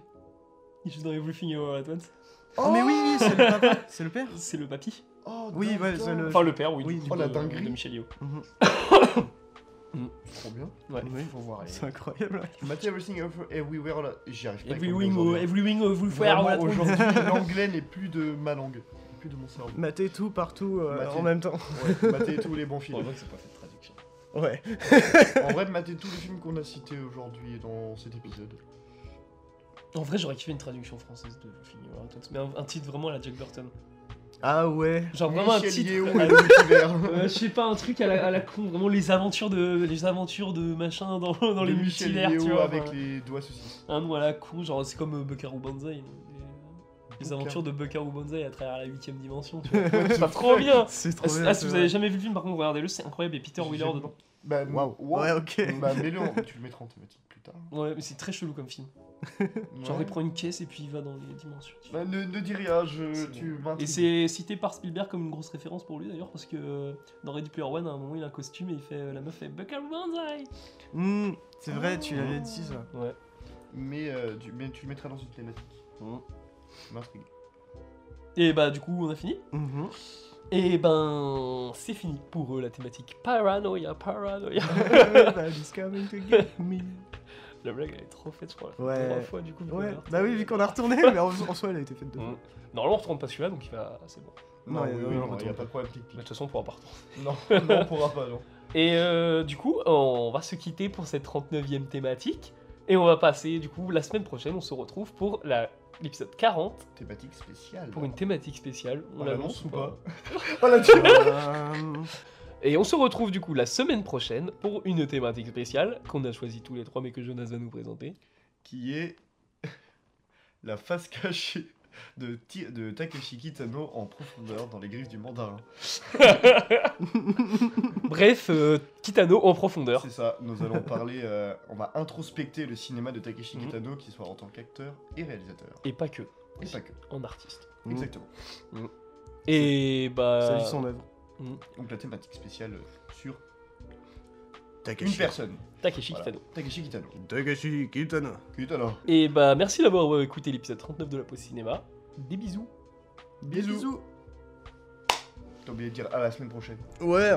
Il joue dans Everything All At Once. Oh, mais oui, oui, c'est le papa, c'est le père. C'est le papy. Oh, Oui, ouais, c'est le- Enfin, le père, oui. Oui, du du coup, Oh, la de- dinguerie. De Michel. Mhm. Trop bien. Ouais, Oui. faut voir. C'est incroyable. Matey Everything Over- Everywhere At- J'y arrive pas. avec Every l'anglais wing, aujourd'hui, every wing, everywhere. Vraiment, all at once. aujourd'hui, l'anglais n'est plus de ma langue, plus de mon cerveau. Mater tout partout euh, Mater. en même temps. Ouais, mater tous les bons Bon, films. que c'est pas fait de traduction. Ouais. En vrai, mater tous les films qu'on a cités aujourd'hui dans cet épisode. En vrai, j'aurais kiffé une traduction française de Once, mais un, un titre vraiment à la Jack Burton. Ah ouais. Genre vraiment un titre. Euh, je sais pas, un truc à la, à la con, vraiment les aventures de, les aventures de machin dans, dans les De Michel multivers, tu vois. avec enfin, les doigts saucisses. Un nom à la con, genre c'est comme euh, Buckaroo Banzai. Les, aventures de Buckaroo Banzai à travers la huitième dimension, tu vois. c'est trop bien C'est ah, trop si- bien. ah, si vous avez jamais vu le film, par contre, regardez-le, c'est incroyable. Et Peter Wheeler dedans. Bah, Waouh. wow. Ouais, ok. Bah, mets-le en- tu le mettras en thématique tard. Ouais, mais c'est très chelou comme film. Genre, Ouais. il prend une caisse et puis il va dans les dimensions. Bah, ne, ne dis rien, je, tu bon. Et c'est cité par Spielberg comme une grosse référence pour lui d'ailleurs, parce que euh, dans Ready Player One, à un moment, il a un costume et il fait, euh, la meuf fait Buckaroo Banzai Hmm, c'est vrai, tu l'avais dit ça. Ouais. Mais, euh, tu, mais tu le mettras dans une thématique. Mm. M'intrigues. Et bah, du coup, on a fini. Mhm. Et ben, c'est fini pour eux la thématique paranoïa, paranoïa. Everybody's coming to get me. La blague elle est trop faite, je crois. Ouais. Trois fois du coup. Ouais, l'a bah oui, vu qu'on a retourné, mais en, en soi, elle a été faite deux fois. Mm. Normalement, on retourne pas celui-là, donc il va. C'est bon. Non, oui, il y a- oui, non, non, on il n'y retourne a pas de problème de toute façon, on pourra pas retourner. Non, non, on pourra pas, non. Et euh, du coup, on va se quitter pour cette 39e thématique. Et on va passer, du coup, la semaine prochaine, on se retrouve pour la- l'épisode 40, Thématique spéciale. pour une thématique spéciale. On On l'annonce ou pas Oh là, tu Euh, Et on se retrouve du coup la semaine prochaine pour une thématique spéciale qu'on a choisi tous les trois, mais que Jonas va nous présenter. Qui est la face cachée de, de Takeshi Kitano en profondeur dans les griffes du mandarin. Bref, euh, Kitano en profondeur. C'est ça, nous allons parler, euh, on va introspecter le cinéma de Takeshi Mhm. Kitano, qu'il soit en tant qu'acteur et réalisateur. Et pas que, Et pas que. en artiste. Exactement. Et bah. Ça dit son œuvre. Donc la thématique spéciale sur Takeshi. une personne. Takeshi Voilà. Kitano. Takeshi Kitano. Takeshi Kitano. Kitano. Et bah merci d'avoir euh, écouté l'épisode 39 de la pause cinéma. Des bisous. Bisous. T'as oublié de dire à la semaine prochaine. Ouais.